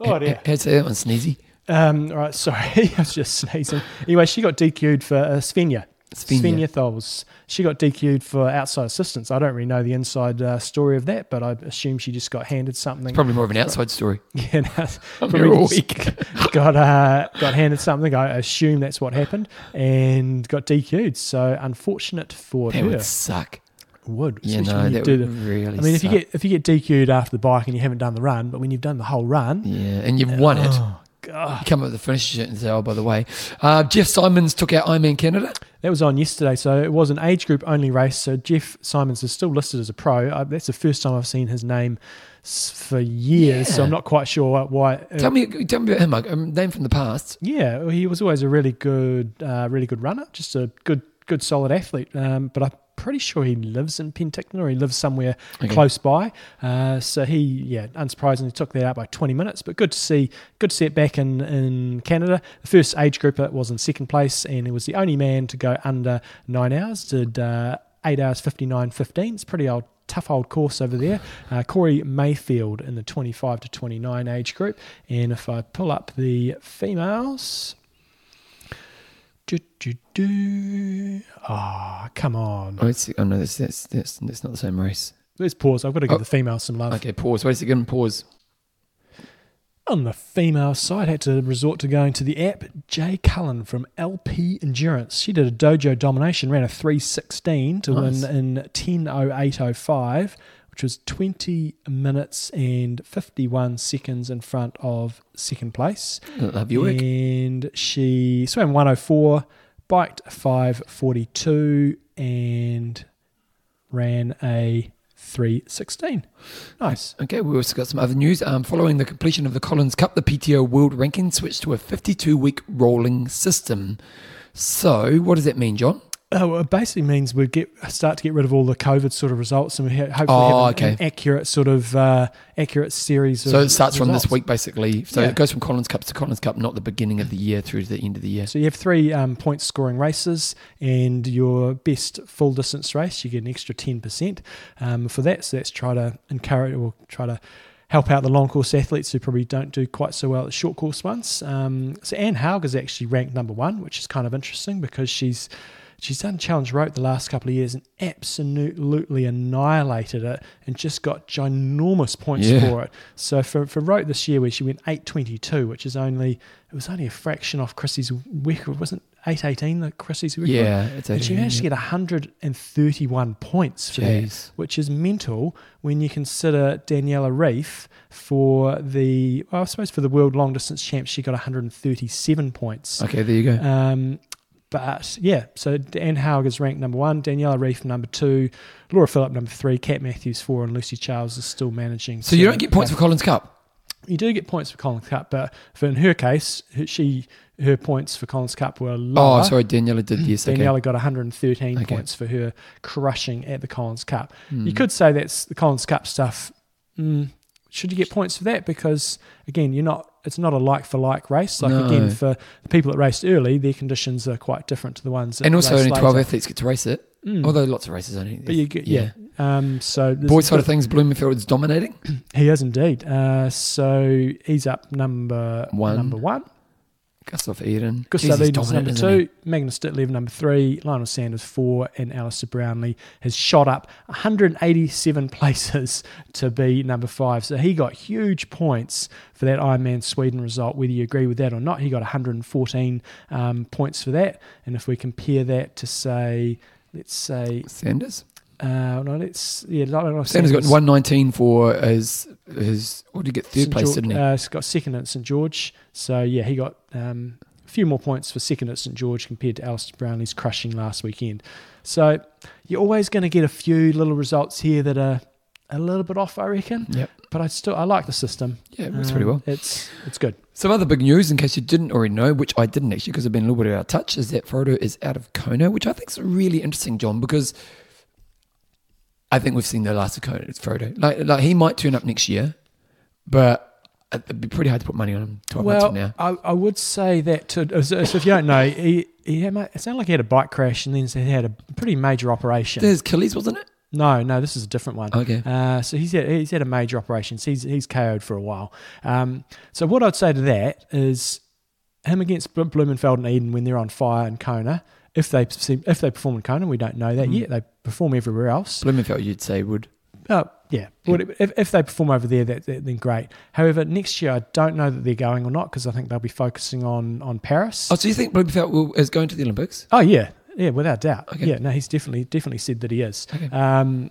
B: Oh, dear.
A: Say that one, Sneezy?
B: Um, all right, sorry, I was just sneezing. Anyway, she got DQ'd for uh, Svenja.
A: Svenja.
B: Thols. She got DQ'd for outside assistance. I don't really know the inside uh, story of that, but I assume she just got handed something.
A: Probably more of an outside story.
B: Yeah, no, probably
A: all week.
B: got uh, got handed something. I assume that's what happened, and got DQ'd. So unfortunate for
A: That
B: her.
A: would suck.
B: Would
A: You
B: especially
A: know,
B: when you
A: that would
B: the-
A: really
B: I mean, if you get if you get DQ'd after the bike and you haven't done the run, but when you've done the whole run,
A: Yeah, and you've won it.
B: God,
A: come up with the finish shirt and say, oh, by the way. Uh, Jeff Symonds took out Ironman Canada.
B: That was on yesterday, so it was an age group only race. So Jeff Symonds is still listed as a pro. Uh, that's the first time I've seen his name for years, so I'm not quite sure why. uh,
A: Tell me tell me about him, Mike. Um, name from the past.
B: yeah, he was always a really good, uh, really good runner, just a good, good, solid athlete. Um, but I'm pretty sure he lives in Penticton or he lives somewhere
A: Okay.
B: close by. Uh, so he, yeah, unsurprisingly took that out by 20 minutes. But good to see, good to see it back in in Canada. The first age grouper was in second place, and he was the only man to go under nine hours. Did uh, eight hours 59 15. It's pretty old. Tough old course over there. Uh, Corey Mayfield in the 25 to 29 age group. And if I pull up the females, do, do, do. Ah, come on.
A: Oh, it's, oh no, that's, that's, that's, not the same race.
B: Let's pause. I've got to give
A: Oh.
B: the females some love.
A: Okay, pause. Wait a second, pause.
B: On the female side, had to resort to going to the app. Jay Cullen from LP Endurance. She did a dojo domination, ran a 316 to
A: Nice.
B: win in 10.0805, which was 20 minutes and 51 seconds in front of second place.
A: Love your work.
B: And she swam 104, biked 542, and ran a 316. Nice.
A: Okay, we've also got some other news. Um, following the completion of the Collins Cup, the PTO World Ranking switched to a 52 week rolling system. So, what does that mean, John?
B: Oh, well, it basically means we get start to get rid of all the COVID sort of results, and we ha- hopefully
A: Oh,
B: have an, an accurate sort of uh, accurate series.
A: So, it starts from this week, basically. So,
B: Yeah.
A: it goes from Collins Cup to Collins Cup, not the beginning of the year through to the end of the year.
B: So you have three um, point scoring races, and your best full distance race, you get an extra ten percent um, for that. So that's try to encourage or try to help out the long course athletes who probably don't do quite so well at the short course ones. Um, so Anne Haug is actually ranked number one, which is kind of interesting because she's she's done Challenge Roth the last couple of years and absolutely annihilated it and just got ginormous points
A: Yeah.
B: for it. So for, for Roth this year where she went 822, which is only it was only a fraction off Chrissy's record, wasn't 818 the Chrissy's record?
A: Yeah, it's
B: And she managed to get 131 points for that,
A: Jeez.
B: which is mental when you consider Daniela Ryf for the, well, I suppose for the world long distance champ, she got 137 points.
A: Okay, there you go.
B: Um, but yeah, so Anne Haug is ranked number one, Daniela Ryf number two, Laura Philipp number three, Kat Matthews four, and Lucy Charles is still managing.
A: So, you don't get points for Collins Cup?
B: you do get points for Collins Cup, but for in her case, she her points for Collins Cup were lower.
A: Oh, sorry, Daniela did yes. Okay.
B: Daniela got 113
A: Okay.
B: points for her crushing at the Collins Cup.
A: Hmm.
B: You could say that's the Collins Cup stuff. Mm, should you get points for that? Because again, you're not. It's not a like for like race. Like
A: No.
B: again, for the people that raced early, their conditions are quite different to the ones. That
A: And also, only 12
B: later.
A: athletes get to race it.
B: Mm.
A: Although lots of races only.
B: But you get, yeah. Um, so boy
A: side of things, Blummenfelt is dominating.
B: he is indeed. Uh, so he's up number
A: One.
B: Number one.
A: Gustav Iden.
B: Gustav
A: he's Iden's
B: number two, Magnus Ditlev number three, Lionel Sanders four, and Alistair Brownlee has shot up 187 places to be number five. So he got huge points for that Ironman Sweden result, whether you agree with that or not. He got 114 um, points for that. And if we compare that to say, let's say,
A: Sanders.
B: Uh, no, let's yeah, Lionel
A: Sanders got 119 for his his. What did he get? Third
B: St.
A: place,
B: George-
A: didn't he?
B: Uh, he's got second at St George. So yeah, he got um, a few more points for second at St George compared to Alistair Brownlee's crushing last weekend. So you're always going to get a few little results here that are a little bit off, I reckon.
A: Yep.
B: But I still I like the system.
A: Yeah, it works pretty
B: Um,
A: well.
B: It's it's good.
A: Some other big news, in case you didn't already know, which I didn't actually because I've been a little bit out of touch, is that Frodo is out of Kona, which I think is really interesting, John, because I think we've seen the last of Frodo. Like, like he might turn up next year, but it'd be pretty hard to put money on him 12 months
B: Well,
A: from now.
B: I, I would say that to, so if you don't know, he, he had, it sounded like he had a bike crash and then he had a pretty major operation.
A: There's Achilles, wasn't it?
B: No, no, this is a different one.
A: Okay.
B: Uh, so he's had, he's had a major operation. So he's, he's KO'd for a while. Um, so what I'd say to that is him against Blummenfelt and Iden when they're on fire in Kona. If they if they perform in Kona, we don't know that
A: Mhm.
B: yet. They perform everywhere else.
A: Blummenfelt, you'd say, would.
B: Oh, yeah. Well, if, if they perform over there, that, that, then great. However, next year I don't know that they're going or not because I think they'll be focusing on on Paris.
A: Oh, so you think Blummenfelt will, is going to the Olympics?
B: Oh yeah, yeah, without doubt.
A: Okay.
B: Yeah, no, he's definitely definitely said that he is.
A: Okay.
B: Um,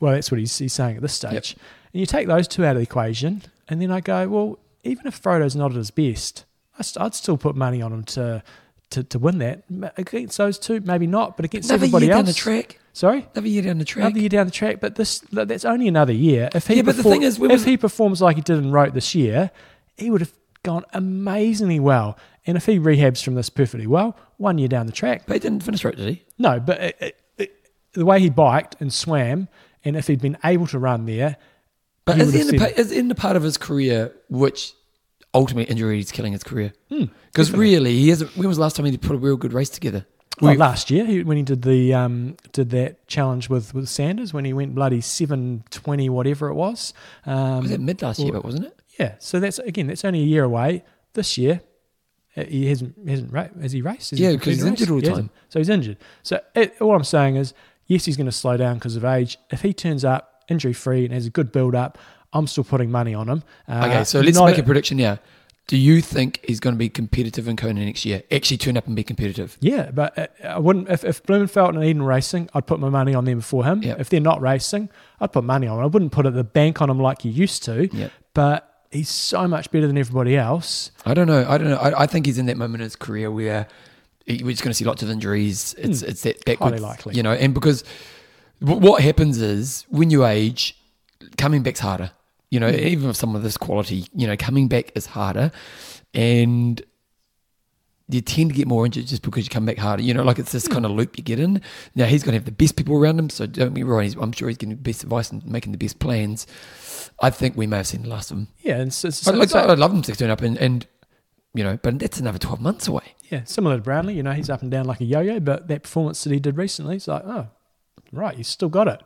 B: well, that's what he's, he's saying at this stage. Yep. And you take those two out of the equation, and then I go, well, even if Frodo's not at his best, I st- I'd still put money on him to to, to win that against those two. Maybe not, but against
A: Another
B: everybody
A: year
B: else.
A: down the track.
B: Sorry.
A: Another year down the track.
B: Another year down the track, but this that's only another year. If he
A: yeah, but
B: perform, the
A: thing is,
B: if he performs like he did in Roth this year, he would have gone amazingly well. And if he rehabs from this perfectly well, one year down the track,
A: But he didn't finish right, did he?
B: no, but it, it, it, the way he biked and swam, and if he'd been able to run there,
A: But is
B: would
A: he
B: have
A: in the, is in the part of his career which ultimately injury is killing his career?
B: Hmm,
A: Because
B: definitely.
A: really, he hasn't. When was the last time he put a real good race together?
B: well,
A: We-
B: last year he, when he did the um, did that challenge with, with Sanders when he went bloody seven twenty whatever it was. Um,
A: was it mid last year?
B: well-
A: But wasn't it?
B: yeah, so that's again that's only a year away. This year uh, he hasn't hasn't ra- has he raced? Has he
A: Yeah, 'cause he's
B: completed
A: injured all the
B: time. He. So he's injured. So it, all I'm saying is yes, he's going to slow down because of age. If he turns up injury free and has a good build up, I'm still putting money on him. Uh,
A: Okay, so let's make a prediction now. Do you think he's going to be competitive in Kona next year? Actually, turn up and be competitive?
B: Yeah, but uh, I wouldn't. If, if Blummenfelt and Iden racing, I'd put my money on them before him.
A: Yeah.
B: If they're not racing, I'd put money on. him. I wouldn't put it the bank on him like you used to.
A: Yeah.
B: But he's so much better than everybody else.
A: I don't know. I don't know. I, I think he's in that moment in his career where he, we're just going to see lots of injuries. It's it's that backward,
B: Hmm. Highly likely.
A: you know. And because what happens is when you age, coming back's harder. You know, hmm. even with some of this quality, you know, coming back is harder, and you tend to get more injured just because you come back harder. You know, like it's this hmm. kind of loop you get in. Now he's going to have the best people around him, so don't be wrong. He's, I'm sure he's getting the best advice and making the best plans. I think we may have seen the last of him.
B: Yeah, and so, so,
A: I'd, like,
B: so-
A: I'd love him to turn up and, and you know, but that's another 12 months away.
B: yeah, similar to Brownlee. You know, he's up and down like a yo-yo. But that performance that he did recently, it's like, oh, right, he's still got it.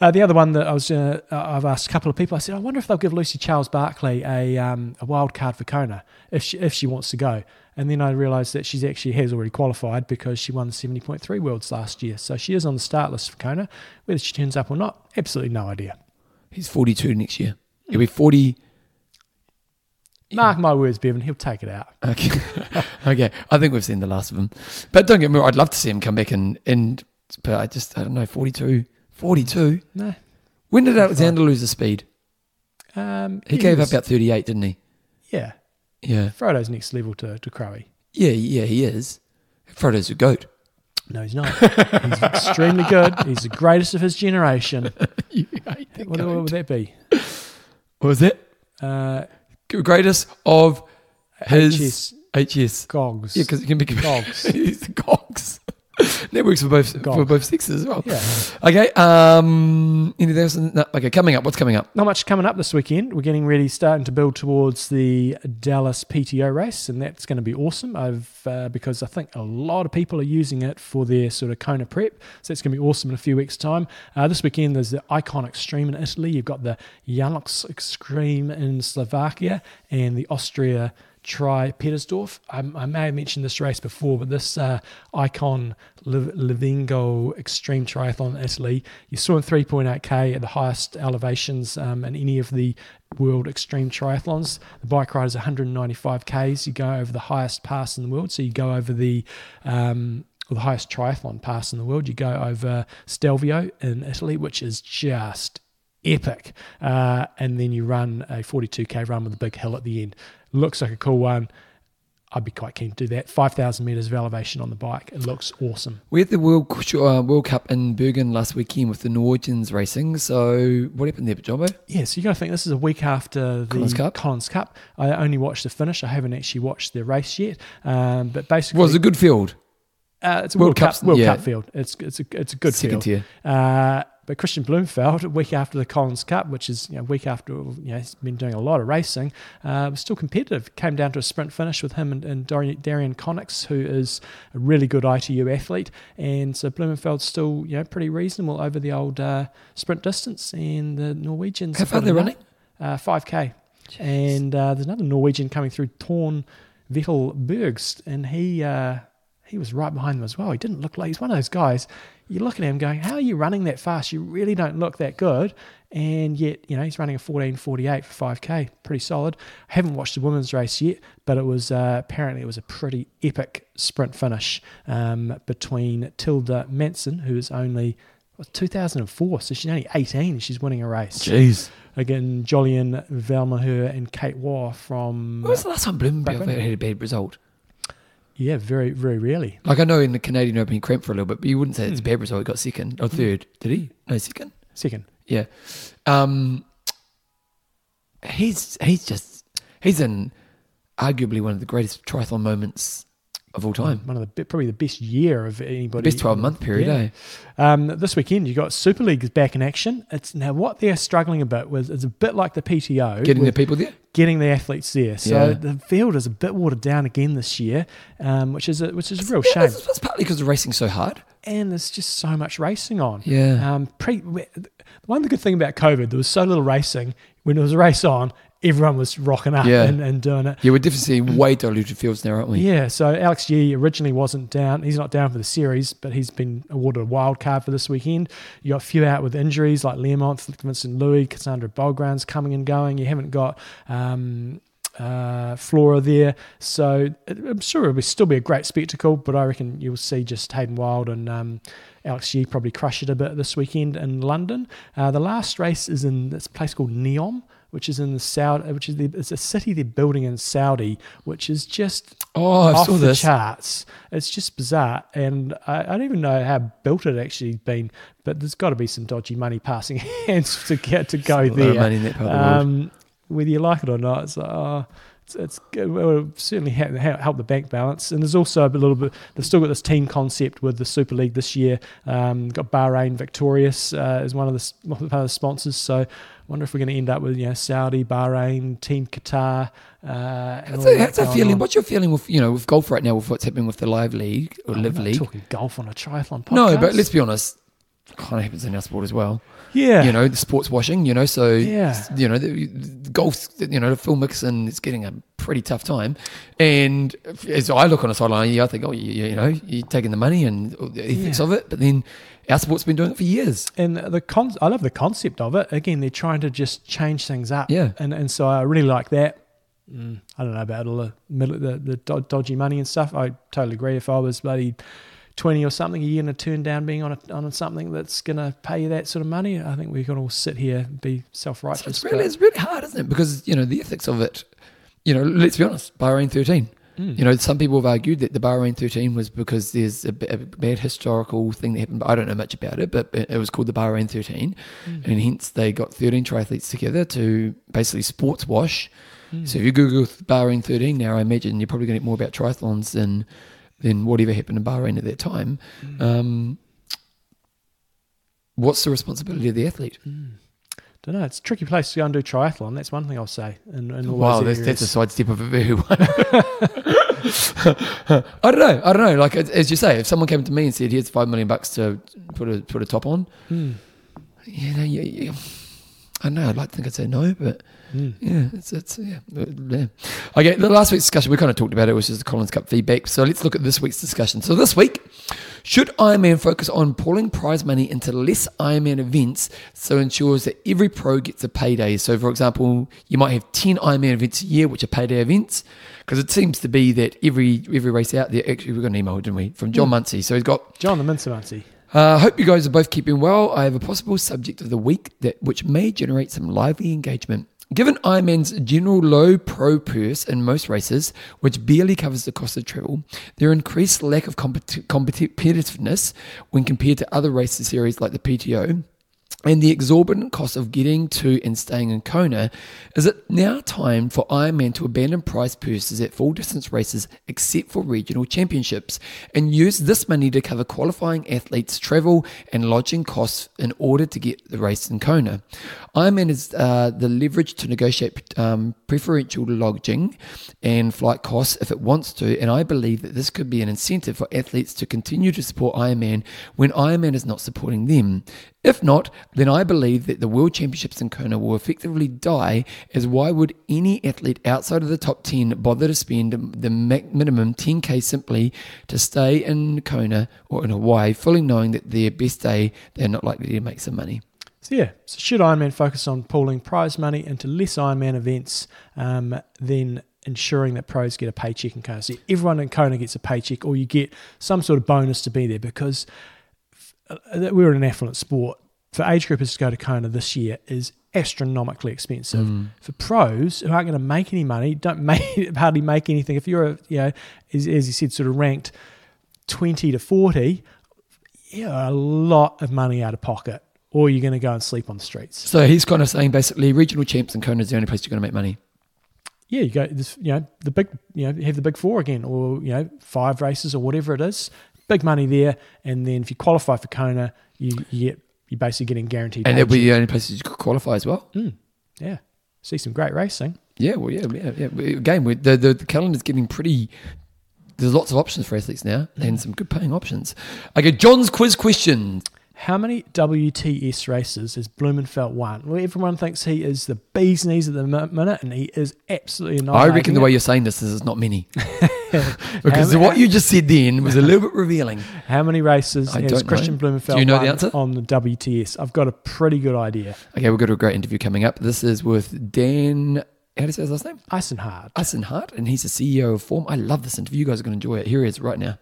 B: Uh, the other one that I was, uh, I've asked a couple of people. I said, I wonder if they'll give Lucy Charles Barkley a um, a wild card for Kona if she if she wants to go. And then I realised that she's actually has already qualified because she won the seventy point three worlds last year. So she is on the start list for Kona. Whether she turns up or not, absolutely no idea.
A: He's 42 next year. He'll be 40.
B: Mark my words, Bevan, he'll take it out.
A: Okay. okay. I think we've seen the last of him. But don't get me wrong, I'd love to see him come back and, and but I just, I don't know, 42. 42?
B: No.
A: When did Alexander lose the speed?
B: Um,
A: He gave
B: was-
A: up about 38, didn't he?
B: Yeah,
A: Yeah.
B: Frodo's next level to, to Crowe.
A: Yeah, yeah, he is. Frodo's a goat.
B: No, he's not. he's extremely good. He's the greatest of his generation.
A: you hate the
B: What, what would that be?
A: What was it?
B: Uh,
A: Greatest of his
B: HS
A: HS.
B: Gogs.
A: Yeah, because it can be
B: Gogs.
A: He's the Gogs. that works for both for both sexes as well.
B: Yeah.
A: Okay. Um. Anything else? No, okay. Coming up. What's coming up?
B: Not much coming up this weekend. We're getting ready, starting to build towards the Dallas PTO race, and that's going to be awesome. I've uh, because I think a lot of people are using it for their sort of Kona prep, so it's going to be awesome in a few weeks' time. Uh, this weekend there's the Icon Extreme in Italy. You've got the Janox Extreme in Slovakia, and the Austria try Petersdorf. I, I may have mentioned this race before, but this uh, icon Liv- Livigno Extreme Triathlon in Italy, you saw in 3.8k at the highest elevations um, in any of the World Extreme Triathlons. The bike ride is 195 k's. You go over the highest pass in the world, so you go over the um, the highest triathlon pass in the world. You go over Stelvio in Italy, which is just epic. Uh, and then you run a 42k run with a big hill at the end. Looks like a cool one. I'd be quite keen to do that. 5,000 meters of elevation on the bike. It looks awesome.
A: We had the World uh, World Cup in Bergen last weekend with the Norwegians racing. So what happened there, Jumbo?
B: Yeah, so you got to think this is a week after the
A: Collins Cup.
B: Collins Cup. I only watched the finish. I haven't actually watched the race yet. Um, but basically,
A: Was a good field.
B: uh, it's a
A: World
B: World, Cup World
A: yeah.
B: Cup field. It's it's a it's a good
A: Second
B: field.
A: tier.
B: Uh, but Kristian Blummenfelt, a week after the Collins Cup, which is you know, a week after you know, he's been doing a lot of racing, uh, was still competitive. Came down to a sprint finish with him and, and Dorian, Coninx, who is a really good ITU athlete. And so Blummenfelt's still you know pretty reasonable over the old uh, sprint distance. And the Norwegians
A: How far are they running?
B: Uh, 5k. And uh, there's another Norwegian coming through, Torn Vettel Bergst, and he uh, he was right behind them as well. He didn't look like he's one of those guys. You look at him going, "How are you running that fast? You really don't look that good." And yet, you know, he's running a 14:48 for 5k, pretty solid. I haven't watched the women's race yet, but it was uh, apparently it was a pretty epic sprint finish um, between Tilda Månsson, who is only was 2004, so she's only 18 and she's winning a race.
A: Jeez.
B: Again, Jolien Vermeylen and Kate Waugh from
A: When was the last time
B: Blummenfelt
A: had a bad result?
B: Yeah, very very rarely.
A: Like I know in the Canadian Open he cramped for a little bit, but you wouldn't say
B: Hmm.
A: it's a bad result. He got second or third. Did he? No, second.
B: Second,
A: Yeah. Um, he's he's just he's in arguably one of the greatest triathlon moments of all time.
B: one of the probably the best year of anybody.
A: Best twelve month period,
B: Yeah.
A: eh?
B: Um, this weekend you got Super League is back in action. It's now what they're struggling a bit with is a bit like the PTO,
A: Getting the people there.
B: getting the athletes there. So
A: Yeah.
B: the field is a bit watered down again this year, um, which is a, which is a real shame.
A: That's, that's partly because the racing's so hard.
B: And there's just so much racing on.
A: Yeah.
B: Um, pre, one of the good thing about COVID, there was so little racing. When there was a race on, everyone was rocking up
A: Yeah.
B: and, and doing it.
A: Yeah, we're definitely seeing way diluted fields now, aren't we?
B: Yeah, so Alex Yee originally wasn't down. He's not down for the series, but he's been awarded a wild card for this weekend. You got a few out with injuries like Learmonth, Vincent Luis, Cassandre Beaugrand coming and going. You haven't got um, uh, Flora there, so I'm sure it'll be, still be a great spectacle. But I reckon you'll see just Hayden Wilde and um, Alex Yee probably crush it a bit this weekend in London. Uh, the last race is in this place called Neom. Which is in the Saudi, which is the, it's a city they're building in Saudi, which is just
A: Oh,
B: off
A: saw
B: the
A: this.
B: charts. It's just bizarre, and I, I don't even know how built it actually been. But there's got to be some dodgy money passing hands to get to go
A: A lot of
B: there.
A: money in that part of the world.
B: Um, whether you like it or not, it's like, oh, it's, it's good. Well, it'll certainly help the bank balance. And there's also a little bit. They've still got this team concept with the Super League this year. Um, got Bahrain Victorious uh, as one of the one of the sponsors. So. I wonder if we're going to end up with you know Saudi, Bahrain, Team Qatar. Uh,
A: That's a,
B: that
A: that's a feeling.
B: on.
A: What's your feeling with you know with golf right now with what's happening with the LIV league or
B: Oh, LIV
A: league?
B: talking golf on a triathlon podcast.
A: No, but let's be honest. Kind of happens in our sport as well.
B: Yeah,
A: You know, the sports washing. You know, so
B: Yeah.
A: you know the, the golf. You know, the Phil Mickelson is getting a pretty tough time, and as I look on the sideline, yeah, I think, oh, you, you know, you're taking the money and the ethics
B: Yeah.
A: of it, but then our sport's been doing it for years.
B: and the con- I love the concept of it. Again, they're trying to just change things up.
A: Yeah.
B: and and so I really like that. Mm, I don't know about all the middle, the, the dodgy money and stuff. I totally agree. If I was bloody twenty or something, are you're going to turn down being on a, on something that's going to pay you that sort of money. I think we can all sit here and be self
A: So
B: righteous.
A: it's really, it's really hard, isn't it? Because you know the ethics of it. You know, let's be honest. Bahrain 13. Mm. You know, some people have argued that the Bahrain 13 was because there's a, b- a bad historical thing that happened. But I don't know much about it, but it was called the Bahrain 13, mm. and hence they got 13 triathletes together to basically sports wash. Mm. So if you Google Bahrain 13 now, I imagine you're probably going to get more about triathlons than than whatever happened in Bahrain at that time. Um, what's the responsibility of the athlete?
B: don't know. It's a tricky place to go and do triathlon. That's one thing I'll say. In, in all
A: Wow, that's, that's a sidestep of a very one. I don't know. I don't know. Like as you say, if someone came to me and said, "Here's five million bucks to put a put a top on,"
B: Hmm.
A: you know, you, you, I don't know. I'd like to think I'd say no, but
B: Mm.
A: Yeah, it's, it's yeah, yeah. Okay, the last week's discussion we kind of talked about it which is the Collins Cup feedback. So let's look at this week's discussion. So this week, should Ironman focus on pulling prize money into less Ironman events so ensures that every pro gets a payday? So for example, you might have ten Ironman events a year, which are payday events, because it seems to be that every every race out there. Actually, we got an email, didn't we, from John
B: Mm.
A: Muncie? So he's got
B: John the Mincer Muncie.
A: uh, hope you guys are both keeping well. I have a possible subject of the week that which may generate some lively engagement. Given Ironman's general low pro purse in most races, which barely covers the cost of travel, their increased lack of competi- competitiveness when compared to other race series like the PTO, and the exorbitant cost of getting to and staying in Kona, is it now time for Ironman to abandon prize purses at full distance races except for regional championships and use this money to cover qualifying athletes' travel and lodging costs in order to get the race in Kona? Ironman has uh, the leverage to negotiate um, preferential lodging and flight costs if it wants to, and I believe that this could be an incentive for athletes to continue to support Ironman when Ironman is not supporting them. If not, then I believe that the World Championships in Kona will effectively die, as why would any athlete outside of the top 10 bother to spend the minimum 10k simply to stay in Kona or in Hawaii, fully knowing that their best day they're not likely to make some money?
B: So yeah, so should Ironman focus on pooling prize money into less Ironman events, um, then ensuring that pros get a paycheck in Kona? So everyone in Kona gets a paycheck, or you get some sort of bonus to be there because uh, we're in an affluent sport. For age groupers to go to Kona this year is astronomically expensive.
A: Mm.
B: For pros who aren't going to make any money, don't make hardly make anything. If you're a, you know, as, as you said, sort of ranked twenty to forty, yeah, a lot of money out of pocket, or you're going to go and sleep on the streets.
A: So he's kind of saying basically regional champs and Kona is the only place you're going to make money.
B: Yeah, you go, this, you know, the big, you know, have the big four again, or you know, five races or whatever it is, big money there, and then if you qualify for Kona, you, you get you're basically getting guaranteed.
A: And it'll be the only places you could qualify as well.
B: Mm, yeah, see some great racing.
A: Yeah, well, yeah, yeah. yeah. Again, the, the the calendar's getting pretty. There's lots of options for athletes now, and some good paying options. Okay, John's quiz question.
B: How many WTS races has Blummenfelt won? Well, everyone thinks he is the bee's knees at the minute, and he is absolutely not.
A: I reckon the way you're saying this is it's not many, because what you just said then was a little bit revealing.
B: How many races
A: I
B: has
A: don't know.
B: Kristian
A: Blummenfelt you know
B: won
A: the
B: on the WTS? I've got a pretty good idea.
A: Okay, we've got a great interview coming up. This is with Dan. How do you say his last name?
B: Eisenhard.
A: Eisenhardt, and he's the CEO of Form. I love this interview. You guys are going to enjoy it. Here he is right now.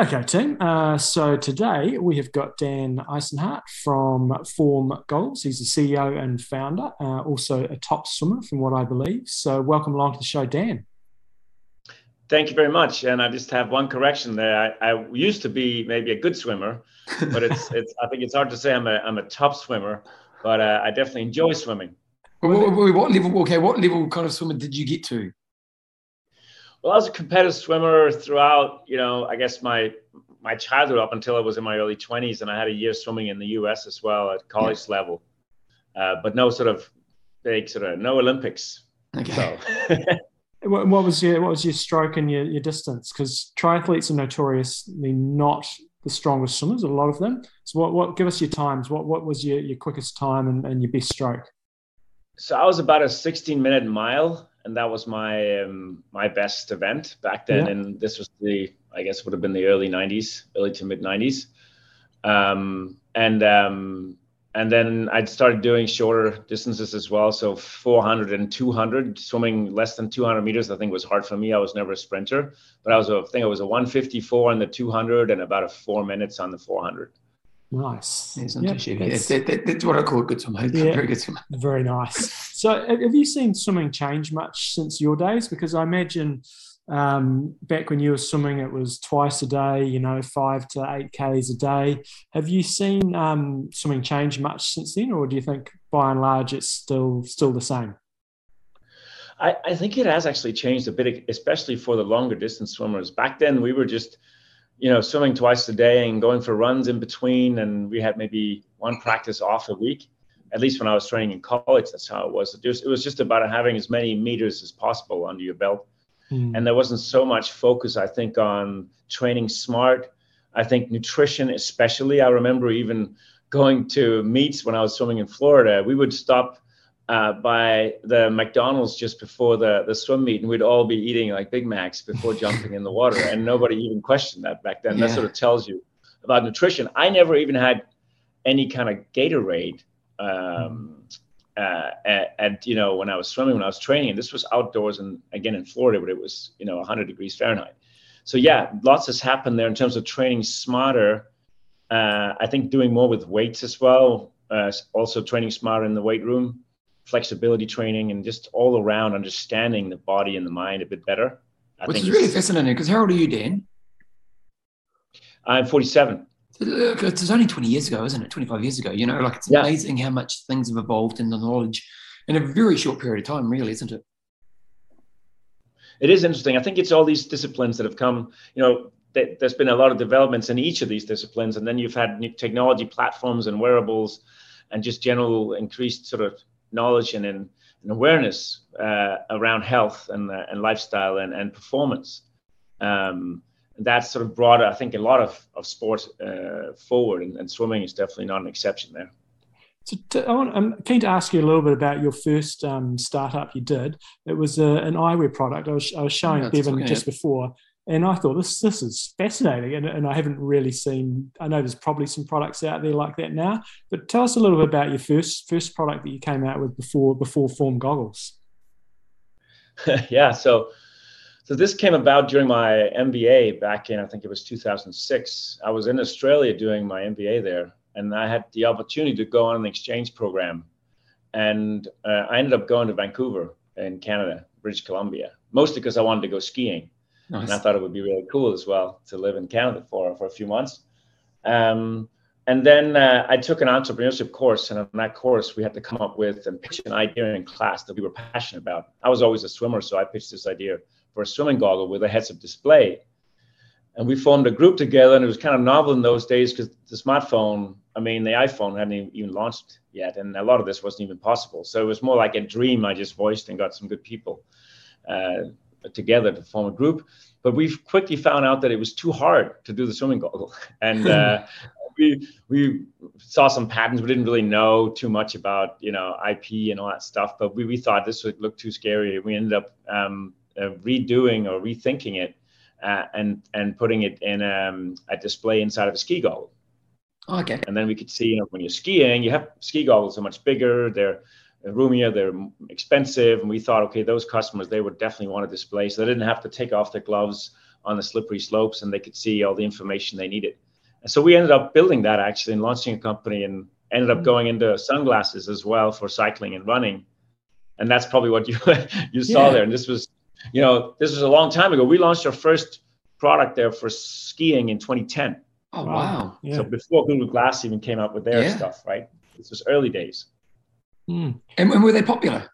B: Okay, team. Uh, so today we have got Dan Eisenhardt from Form Goggles. He's the CEO and founder, uh, also a top swimmer, from what I believe. So welcome along to the show, Dan.
C: Thank you very much. And I just have one correction there. I, I used to be maybe a good swimmer, but it's it's. I think it's hard to say I'm a I'm a top swimmer, but uh, I definitely enjoy swimming.
A: What, what, what level? Okay, what level kind of swimmer did you get to?
C: Well, I was a competitive swimmer throughout, you know, I guess my my childhood up until I was in my early 20s, and I had a year swimming in the U.S. as well at college level, uh, but no sort of big sort of no Olympics.
A: Okay.
C: So
B: What, what was your what was your stroke and your, your distance? Because triathletes are notoriously not the strongest swimmers, a lot of them. So what, what give us your times? What what was your, your quickest time and, and your best stroke?
C: So I was about a 16 minute mile, and that was my um, my best event back then.
B: Yeah.
C: And this was the I guess would have been the early 90s, early to mid 90s. Um, and um, and then I started doing shorter distances as well. So 400 and 200, swimming less than 200 meters, I think was hard for me. I was never a sprinter, but I was a, I think it was a 154 on the 200 and about a four minutes on the 400.
B: Nice.
A: It's
B: Yep,
A: not too shabby.
B: that's-
A: That- that- that's what I call a good swimmer.
B: Yeah.
A: Very good swimmer.
B: Very nice. So, have you seen swimming change much since your days? Because I imagine um, back when you were swimming, it was twice a day, you know, five to eight Ks a day. Have you seen um, swimming change much since then, or do you think by and large it's still still the same?
C: I, I think it has actually changed a bit, especially for the longer distance swimmers. Back then, we were just, you know, swimming twice a day and going for runs in between, and we had maybe one practice off a week. At least when I was training in college, that's how it was. It, just, it was just about having as many meters as possible under your belt,
B: Hmm.
C: and there wasn't so much focus, I think, on training smart. I think nutrition, especially. I remember even going to meets when I was swimming in Florida. We would stop uh, by the McDonald's just before the, the swim meet, and we'd all be eating like Big Macs before jumping in the water, and nobody even questioned that back then. Yeah. That sort of tells you about nutrition. I never even had any kind of Gatorade. Um, uh, at, you know when I was swimming, when I was training, this was outdoors and again in Florida, but it was you know 100 degrees Fahrenheit. So yeah, lots has happened there in terms of training smarter. Uh, I think doing more with weights as well. Uh, also training smarter in the weight room flexibility training and just all around understanding the body and the mind a bit better.
A: I Which is really fascinating because how old are you, Dan?
C: I'm 47.
A: It's only 20 years ago, isn't it? 25 years ago. You know, like it's yeah. amazing how much things have evolved in the knowledge in a very short period of time, really, isn't it?
C: It is interesting. I think it's all these disciplines that have come, you know, there's been a lot of developments in each of these disciplines. And then you've had new technology platforms and wearables and just general increased sort of knowledge and, and awareness uh, around health and, uh, and lifestyle and, and performance. Um, that's sort of brought, I think, a lot of, of sport uh, forward, and, and, swimming is definitely not an exception there.
B: So to, I want, I'm keen to ask you a little bit about your first um, startup you did. It was a, uh, an eyewear product. I was, I was showing yeah, Bevan just before, and I thought this this is fascinating, and, and I haven't really seen. I know there's probably some products out there like that now, but tell us a little bit about your first first product that you came out with before before Form Goggles.
C: yeah, so so this came about during my MBA back in I think it was 2006. I was in Australia doing my MBA there, and I had the opportunity to go on an exchange program, and uh, I ended up going to Vancouver in Canada, British Columbia, mostly because I wanted to go skiing Nice. And I thought it would be really cool as well to live in Canada for, for a few months. Um, and then uh, I took an entrepreneurship course, and on that course, we had to come up with and pitch an idea in class that we were passionate about. I was always a swimmer, so I pitched this idea for a swimming goggle with a heads-up display. And we formed a group together, and it was kind of novel in those days because the smartphone, I mean, the iPhone hadn't even launched yet, and a lot of this wasn't even possible. So it was more like a dream I just voiced and got some good people. Uh, together to form a group. But we quickly found out that it was too hard to do the swimming goggle, and uh, we we saw some patterns. We didn't really know too much about you know IP and all that stuff, but we, we thought this would look too scary. We ended up um, uh, redoing or rethinking it uh, and and putting it in um, a display inside of a ski goggle.
A: Okay.
C: And then we could see, you know, when you're skiing, you have ski goggles are much bigger. They're roomier, they're expensive, and we thought, okay, those customers they would definitely want a display, so they didn't have to take off their gloves on the slippery slopes, and they could see all the information they needed. And so we ended up building that actually and launching a company, and ended up mm-hmm. going into sunglasses as well for cycling and running, and that's probably what you you saw yeah. there. And this was, you know, this was a long time ago. We launched our first product there for skiing in 2010.
A: Oh wow!
C: Yeah. So before Google Glass even came out with their yeah. stuff, right? This was early days.
A: Mm. And, and were they popular?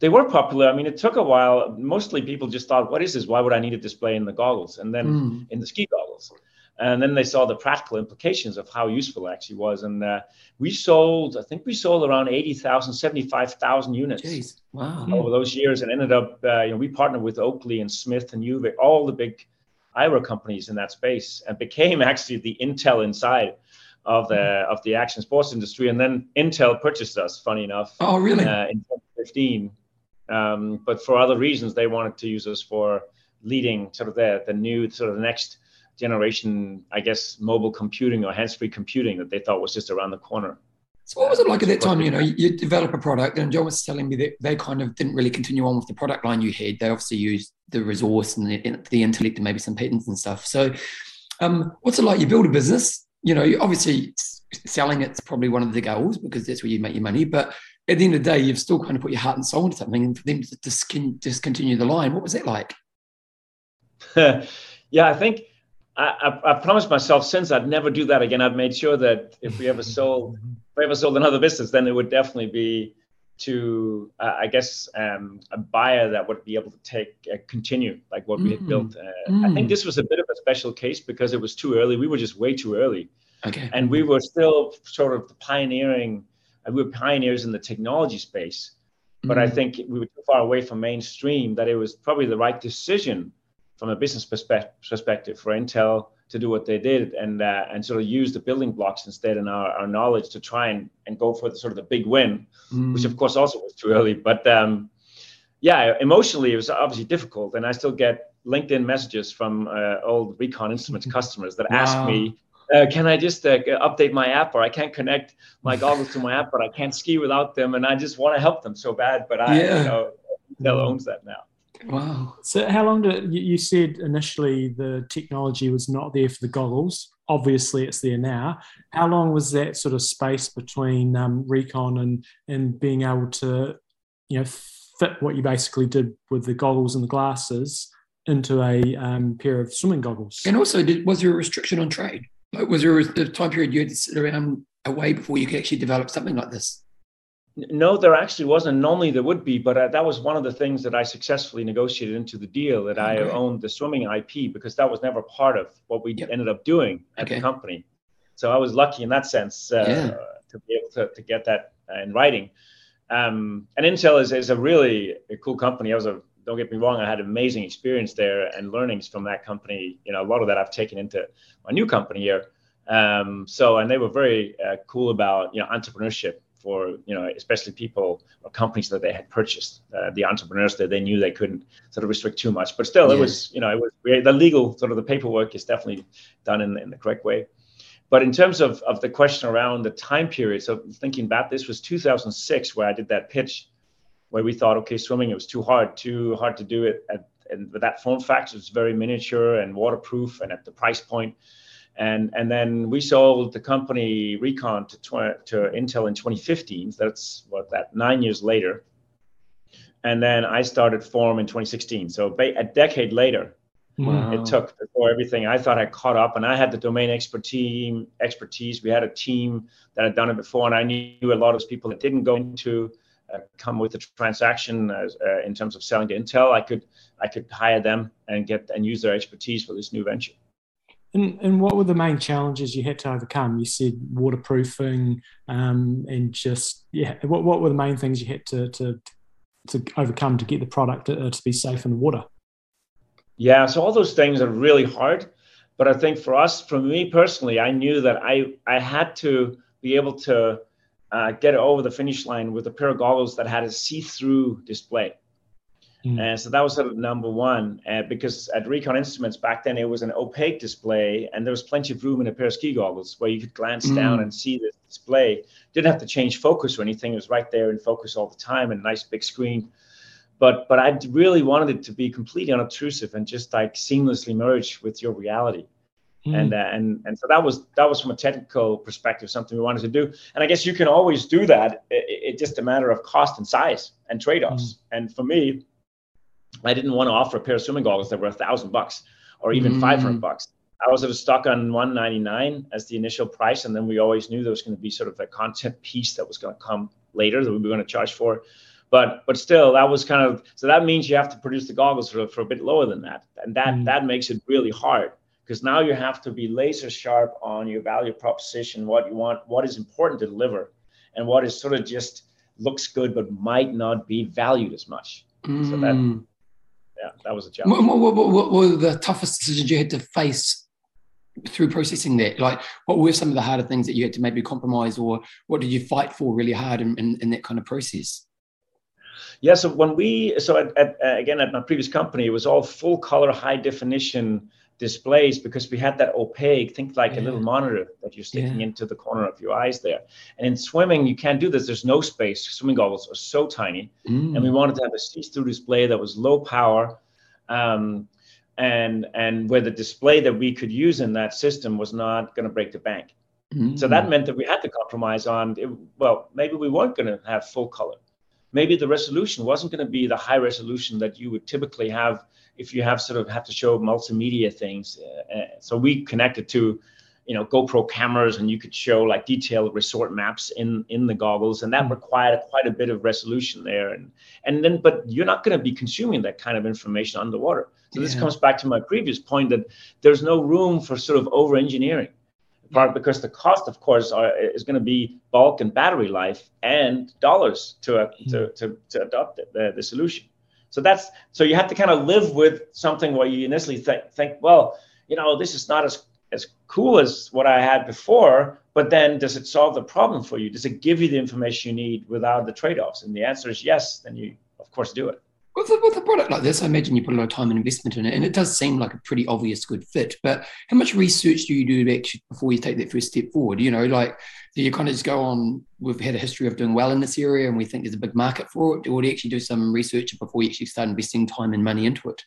C: They were popular. I mean, it took a while. Mostly people just thought, what is this? Why would I need a display in the goggles? And then mm. in the ski goggles. And then they saw the practical implications of how useful it actually was. And uh, we sold, I think we sold around 80,000, 75,000 units
A: Jeez. Wow.
C: over those years and ended up, uh, you know, we partnered with Oakley and Smith and UV, all the big eyewear companies in that space and became actually the Intel inside of the mm-hmm. of the action sports industry. And then Intel purchased us. Funny enough.
A: Oh, really?
C: Uh, in 2015, um, but for other reasons, they wanted to use us for leading sort of the the new sort of the next generation, I guess, mobile computing or hands-free computing that they thought was just around the corner.
A: So what was it like at that time? You know, you develop a product, and John was telling me that they kind of didn't really continue on with the product line you had. They obviously used the resource and the, the intellect and maybe some patents and stuff. So, um, what's it like? You build a business, you know, obviously selling it's probably one of the goals because that's where you make your money. But at the end of the day, you've still kind of put your heart and soul into something, and for them to discon- discontinue the line, what was that like?
C: yeah, I think I, I, I, promised myself since I'd never do that again. I've made sure that if we ever sold, if we ever sold another business, then it would definitely be to, uh, I guess, um, a buyer that would be able to take uh, continue like what we had built. Mm. Uh, mm. I think this was a bit of a special case because it was too early. We were just way too early.
A: Okay.
C: And we were still sort of pioneering. We were pioneers in the technology space, but mm. I think we were too far away from mainstream that it was probably the right decision from a business perspective for Intel to do what they did and uh, and sort of use the building blocks instead and our, our knowledge to try and, and go for the sort of the big win, mm. which of course also was too early. But um, yeah, emotionally it was obviously difficult, and I still get LinkedIn messages from uh, old Recon Instruments customers that wow. ask me. Uh, can I just uh, update my app, or I can't connect my goggles to my app, but I can't ski without them, and I just want to help them so bad, but I, yeah. you know, Intel owns that now.
B: Wow. So, how long did you, you said initially the technology was not there for the goggles? Obviously, it's there now. How long was that sort of space between um, Recon and and being able to, you know, fit what you basically did with the goggles and the glasses into a um, pair of swimming goggles?
A: And also, did, was there a restriction on trade? Like, was there a, a time period you had to sit around away before you could actually develop something like this?
C: No, there actually wasn't. Normally there would be, but uh, that was one of the things that I successfully negotiated into the deal that I owned the swimming IP because that was never part of what we yep. ended up doing at okay. the company. So I was lucky in that sense uh, yeah. to be able to, to get that uh, in writing. Um, and Intel is, is a really a cool company. I was a don't get me wrong, I had amazing experience there and learnings from that company. You know, a lot of that I've taken into my new company here. Um, so, and they were very uh, cool about you know entrepreneurship for you know especially people or companies that they had purchased uh, the entrepreneurs that they knew they couldn't sort of restrict too much. But still yeah. it was you know it was the legal sort of the paperwork is definitely done in, in the correct way. But in terms of, of the question around the time period so thinking back this was 2006 where i did that pitch where we thought okay swimming it was too hard too hard to do it at, and with that form factor was very miniature and waterproof and at the price point and and then we sold the company Recon to tw- to Intel in 2015. That's what that nine years later. And then I started Form in 2016. So a decade later, wow. it took before everything I thought I caught up. And I had the domain expertise. Expertise. We had a team that had done it before, and I knew a lot of those people that didn't go into uh, come with the transaction as, uh, in terms of selling to Intel. I could I could hire them and get and use their expertise for this new venture.
B: And, and what were the main challenges you had to overcome? You said waterproofing um, and just yeah. What, what were the main things you had to to to overcome to get the product to, uh, to be safe in the water?
C: Yeah, so all those things are really hard. But I think for us, for me personally, I knew that I I had to be able to uh, get over the finish line with a pair of goggles that had a see-through display. Mm. And so that was sort of number one. Uh, because at Recon Instruments back then, it was an opaque display, and there was plenty of room in a pair of ski goggles where you could glance mm. down and see the display. Didn't have to change focus or anything. It was right there in focus all the time and a nice big screen. But but I really wanted it to be completely unobtrusive and just like seamlessly merge with your reality. Mm. And, uh, and and so that was that was from a technical perspective something we wanted to do. And I guess you can always do that. It's it just a matter of cost and size and trade-offs. Mm. And for me, I didn't want to offer a pair of swimming goggles that were a thousand bucks or even mm. 500 bucks. I was sort of stuck on 199 as the initial price, and then we always knew there was going to be sort of a content piece that was going to come later that we were going to charge for. But but still, that was kind of so that means you have to produce the goggles for, for a bit lower than that, and that mm. that makes it really hard because now you have to be laser sharp on your value proposition, what you want, what is important to deliver, and what is sort of just looks good but might not be valued as much. Mm. So that mm yeah, that was a challenge. What,
A: what, what, what, were the toughest decisions you had to face through processing that? Like, what were some of the harder things that you had to maybe compromise, or what did you fight for really hard in, in, in that kind of process?
C: Yeah, so when we, so at, at, uh, again, at my previous company, it was all full color, high definition displays because we had that opaque, think like yeah. a little monitor that you're sticking yeah. into the corner of your eyes there. And in swimming, you can't do this. There's no space. Swimming goggles are so tiny. Mm. And we wanted to have a see-through display that was low power. Um, and and where the display that we could use in that system was not going to break the bank. Mm. So that meant that we had to compromise on, it, well, maybe we weren't going to have full color. Maybe the resolution wasn't going to be the high resolution that you would typically have if you have sort of have to show multimedia things. Uh, uh, so we connected to, you know, GoPro cameras, and you could show like detailed resort maps in in the goggles, and that mm-hmm. required quite a bit of resolution there. And and then, but you're not going to be consuming that kind of information underwater. So yeah. this comes back to my previous point that there's no room for sort of over engineering part because the cost, of course, are, is going to be bulk and battery life and dollars to uh, to, mm-hmm. to, to adopt the, the solution. So that's so you have to kind of live with something where you initially think, think well, you know, this is not as as cool as what I had before, but then does it solve the problem for you? Does it give you the information you need without the trade-offs? And the answer is yes. Then you, of course, do it.
A: With a, with a product like this, I imagine you put a lot of time and investment in it, and it does seem like a pretty obvious good fit. But how much research do you do actually before you take that first step forward? You know, like do you kind of just go on? We've had a history of doing well in this area, and we think there's a big market for it. Or do you actually do some research before you actually start investing time and money into it?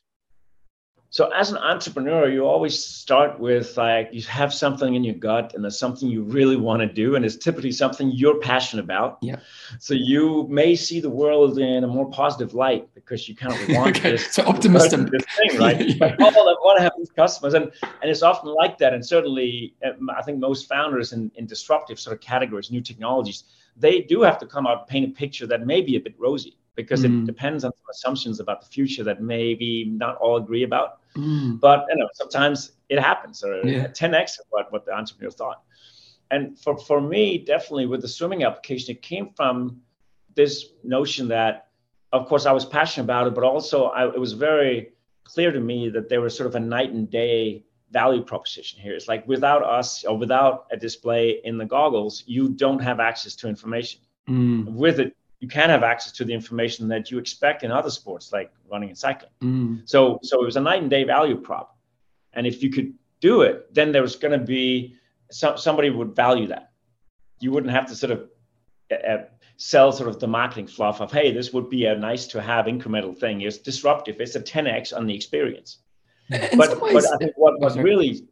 C: So as an entrepreneur you always start with like you have something in your gut and there's something you really want to do and it's typically something you're passionate about
A: yeah
C: so you may see the world in a more positive light because you kind of want
A: okay.
C: this
A: so optimism
C: this thing right
A: yeah.
C: oh i want to have these customers and and it's often like that and certainly um, i think most founders in, in disruptive sort of categories new technologies they do have to come out and paint a picture that may be a bit rosy because
A: Mm.
C: it depends on some assumptions about the future that maybe not all agree about
A: Mm.
C: but you know sometimes it happens or
A: Yeah.
C: 10x of what, what the entrepreneur thought and for, for me definitely with the swimming application it came from this notion that of course i was passionate about it but also I, it was very clear to me that there was sort of a night and day value proposition here it's like without us or without a display in the goggles you don't have access to information
A: Mm.
C: with it you can have access to the information that you expect in other sports like running and cycling
A: Mm.
C: so so it was a night and day value prop. And if you could do it, then there was going to be some, somebody would value that. You wouldn't have to sort of uh, sell sort of the marketing fluff of, hey, this would be a nice to have incremental thing. It's disruptive. It's a 10x on the experience.
A: In
C: but,
A: some
C: but I think what was really,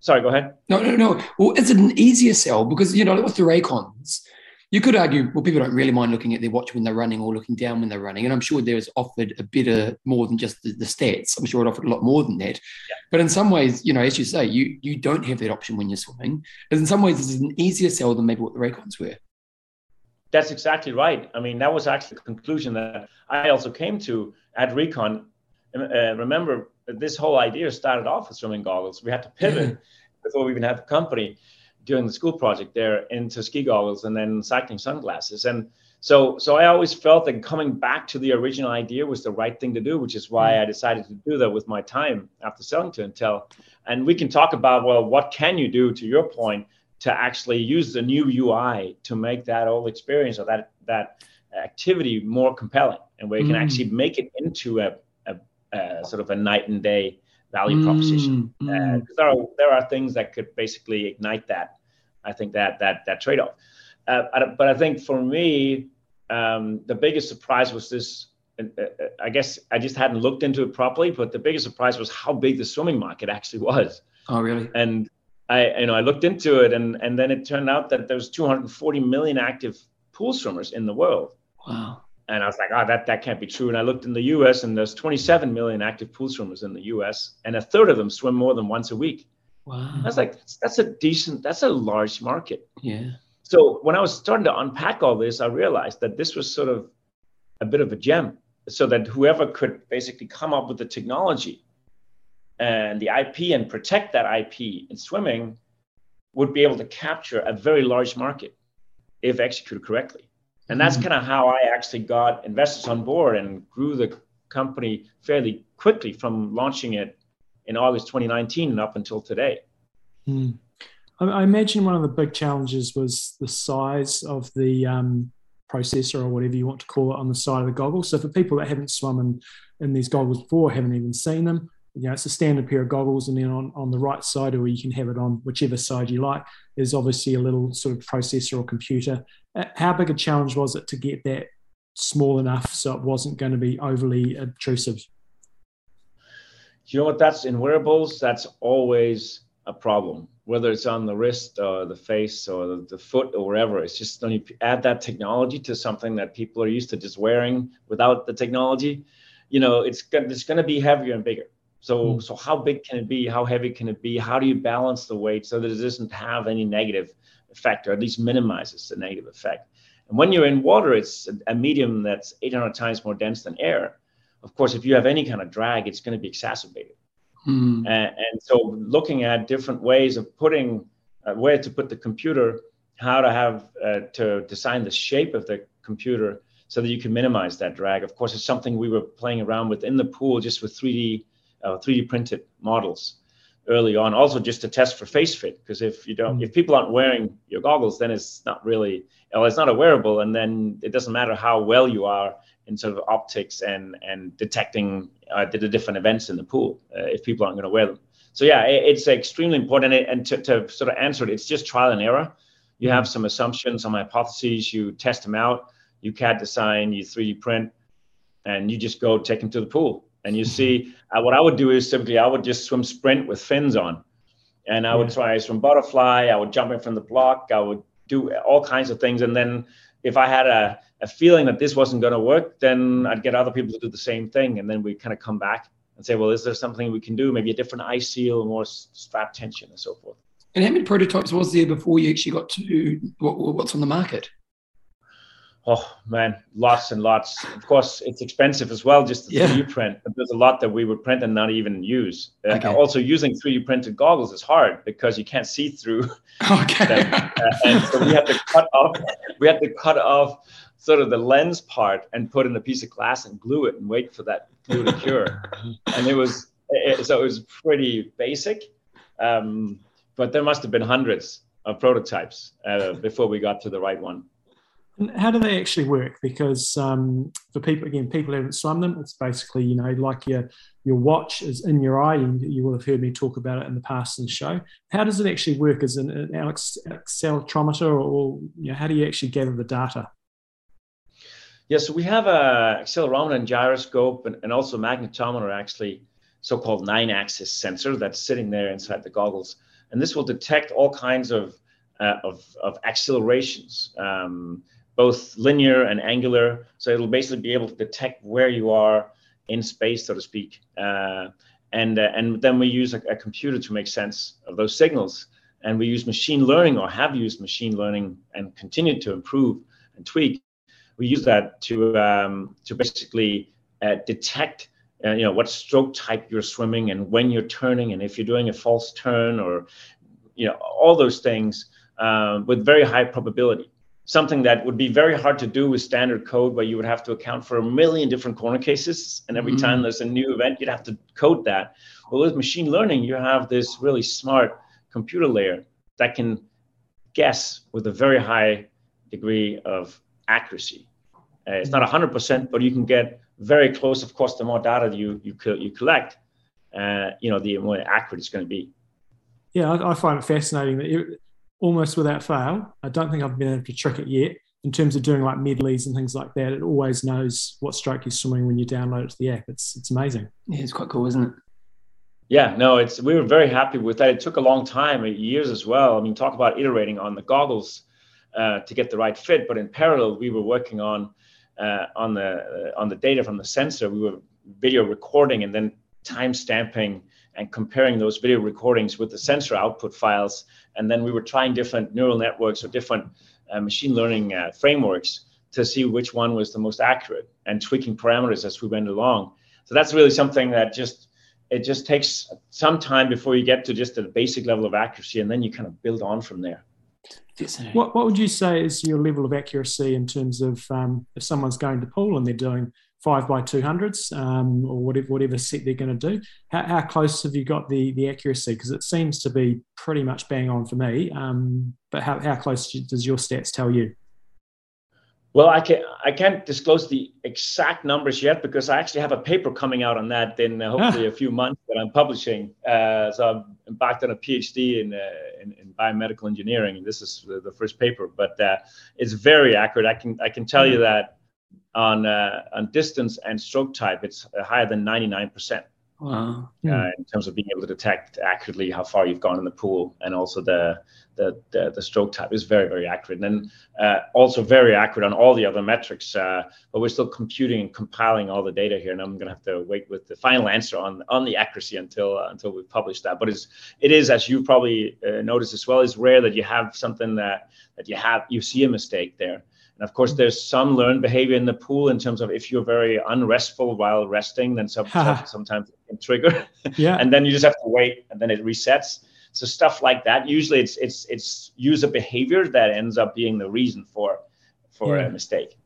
C: sorry, go ahead.
A: No, no, no. Well, is it an easier sell? Because, you know, with the Recons, you could argue, well, people don't really mind looking at their watch when they're running or looking down when they're running. And I'm sure there's offered a better, more than just the, the stats. I'm sure it offered a lot more than that. But in some ways, you know, as you say, you you don't have that option when you're swimming. And in some ways, this is an easier sell than maybe what the Recons were.
C: That's exactly right. I mean, that was actually the conclusion that I also came to at Recon. Uh, remember, this whole idea started off with swimming goggles. We had to pivot
A: Yeah.
C: before we even had the company doing the school project there into ski goggles and then cycling sunglasses. And so, so I always felt that coming back to the original idea was the right thing to do, which is why I decided to do that with my time after selling to Intel. And we can talk about well, what can you do to your point to actually use the new UI to make that whole experience or that that activity more compelling, and where you can
A: Mm.
C: actually make it into a, a, a sort of a night and day value proposition.
A: Mm,
C: Uh,
A: mm.
C: 'cause there are there are things that could basically ignite that. I think that that that trade off. Uh, but I think for me, um, the biggest surprise was this. uh, uh, I guess I just hadn't looked into it properly, but the biggest surprise was how big the swimming market actually was.
A: Oh, really?
C: And I, you know, I looked into it, and and then it turned out that there's 240 million active pool swimmers in the world.
A: Wow.
C: And I was like, oh, that, that can't be true. And I looked in the US and there's 27 million active pool swimmers in the US, and a third of them swim more than once a week.
A: Wow.
C: I was like, that's, that's a decent, that's a large market.
A: yeah.
C: So when I was starting to unpack all this, I realized that this was sort of a bit of a gem. So that whoever could basically come up with the technology and the IP and protect that IP in swimming would be able to capture a very large market if executed correctly. And that's
A: Mhm.
C: kind of how I actually got investors on board and grew the company fairly quickly from launching it in August 2019 and up until today.
B: Hmm. I, imagine one of the big challenges was the size of the um, processor or whatever you want to call it on the side of the goggles. So for people that haven't swum in, in these goggles before, haven't even seen them, you know, it's a standard pair of goggles, and then on, on the right side, or you can have it on whichever side you like, is obviously a little sort of processor or computer. Uh, How big a challenge was it to get that small enough so it wasn't going to be overly obtrusive?
C: You know what? That's in wearables that's always a problem. Whether it's on the wrist or the face or the, the foot or wherever it's just when you add that technology to something that people are used to just wearing without the technology you know it's gonna it's gonna be heavier and bigger. So
B: Mm.
C: so how big can it be? How heavy can it be? How do you balance the weight so that it doesn't have any negative effect or at least minimizes the negative effect? And when you're in water it's a, a medium that's 800 times more dense than air of course, if you have any kind of drag, it's going to be exacerbated.
A: Mm.
C: And, and so, looking at different ways of putting, uh, where to put the computer, how to have uh, to design the shape of the computer so that you can minimize that drag. Of course, it's something we were playing around with in the pool, just with 3D, uh, 3D printed models early on. Also, just to test for face fit, because if you don't, mm. if people aren't wearing your goggles, then it's not really, well, it's not a wearable, and then it doesn't matter how well you are in sort of optics and and detecting uh, the, the different events in the pool uh, if people aren't going to wear them. So yeah, it, it's extremely important. And, and to, to, sort of answer it, it's just trial and error. You have some assumptions, some hypotheses. You test them out. You CAD design, you 3D print, and you just go take them to the pool. And you see, uh, what I would do is simply I would just swim sprint with fins on, and I would try swim butterfly. I would jump in from the block. I would do all kinds of things, and then if I had a, a feeling that this wasn't going to work, then I'd get other people to do the same thing. And then we kind of come back and say, well, is there something we can do? Maybe a different eye seal, more strap tension, and so forth.
A: And how many prototypes was there before you actually got to what, what's on the market?
C: Oh man, lots and lots. Of course, it's expensive as well, just the yeah. 3D print. But there's a lot that we would print and not even use. Uh, okay. Uh, also, using 3D printed goggles is hard because you can't see through.
A: Okay. Them.
C: Uh, and so we had to cut off. We had to cut off sort of the lens part and put in a piece of glass and glue it and wait for that glue to cure. and it was it, so it was pretty basic, um, but there must have been hundreds of prototypes uh, before we got to the right one.
B: And how do they actually work? Because um, for people, again, people haven't swum them, it's basically, you know, like your your watch is in your eye. And you will have heard me talk about it in the past in the show. How does it actually work? As an, an accelerometer, or you know, how do you actually gather the data?
C: Yeah, so we have a accelerometer and gyroscope, and, and also magnetometer, actually, so-called nine-axis sensor that's sitting there inside the goggles, and this will detect all kinds of uh, of, of accelerations. Um, both linear and angular. So it'll basically be able to detect where you are in space, so to speak. Uh, and, uh, and then we use a, a, computer to make sense of those signals. And we use machine learning or have used machine learning and continue to improve and tweak. We use that to, um, to basically uh, detect uh, you know what stroke type you're swimming and when you're turning and if you're doing a false turn or you know all those things um, with very high probability something that would be very hard to do with standard code where you would have to account for a million different corner cases and every mm-hmm. time there's a new event you'd have to code that. Well with machine learning you have this really smart computer layer that can guess with a very high degree of accuracy. Uh, it's not 100% but you can get very close of course the more data you you, you collect uh, you know the more accurate it's going to be.
B: Yeah I, I find it fascinating that almost without fail. I don't think I've been able to trick it yet. In terms of doing like medleys and things like that, it always knows what stroke you're swimming when you download it to the app. It's it's amazing.
A: Yeah, it's quite cool, isn't it?
C: Yeah, no, it's we were very happy with that. It took a long time, years as well. I mean, talk about iterating on the goggles uh, to get the right fit, but in parallel, we were working on uh, on the uh, on the data from the sensor. We were video recording and then time stamping and comparing those video recordings with the sensor output files. And then we were trying different neural networks or different uh, machine learning uh, frameworks to see which one was the most accurate and tweaking parameters as we went along. So that's really something that just it just takes some time before you get to just a basic level of accuracy, and then you kind of build on from there.
B: What, what would you say is your level of accuracy in terms of um, if someone's going to pool and they're doing five by two hundreds um, or whatever whatever set they're going to do. How, how, close have you got the the accuracy? Because it seems to be pretty much bang on for me. Um, but how, how close does your stats tell you?
C: Well, I can I can't disclose the exact numbers yet because I actually have a paper coming out on that in uh, hopefully ah. a few months that I'm publishing. Uh, so I'm embarked on a PhD in, uh, in, in biomedical engineering. This is the, the first paper, but uh, it's very accurate. I can I can tell you hmm. that on uh, on distance and stroke type, it's uh, higher than 99%. Wow. Uh, hmm. in terms of being able to detect accurately how far you've gone in the pool, and also the the the, the stroke type is very very accurate, and then uh, also very accurate on all the other metrics. Uh, but we're still computing and compiling all the data here, and I'm going to have to wait with the final answer on on the accuracy until uh, until we publish that. But it's it is as you probably uh, noticed as well, it's rare that you have something that that you have you see a mistake there. And of course, there's mm-hmm. some learned behavior in the pool in terms of if you're very unrestful while resting, then some, sometimes it can trigger.
B: Yeah.
C: and then you just have to wait, and then it resets. So stuff like that. Usually, it's it's it's user behavior that ends up being the reason for for yeah. a mistake.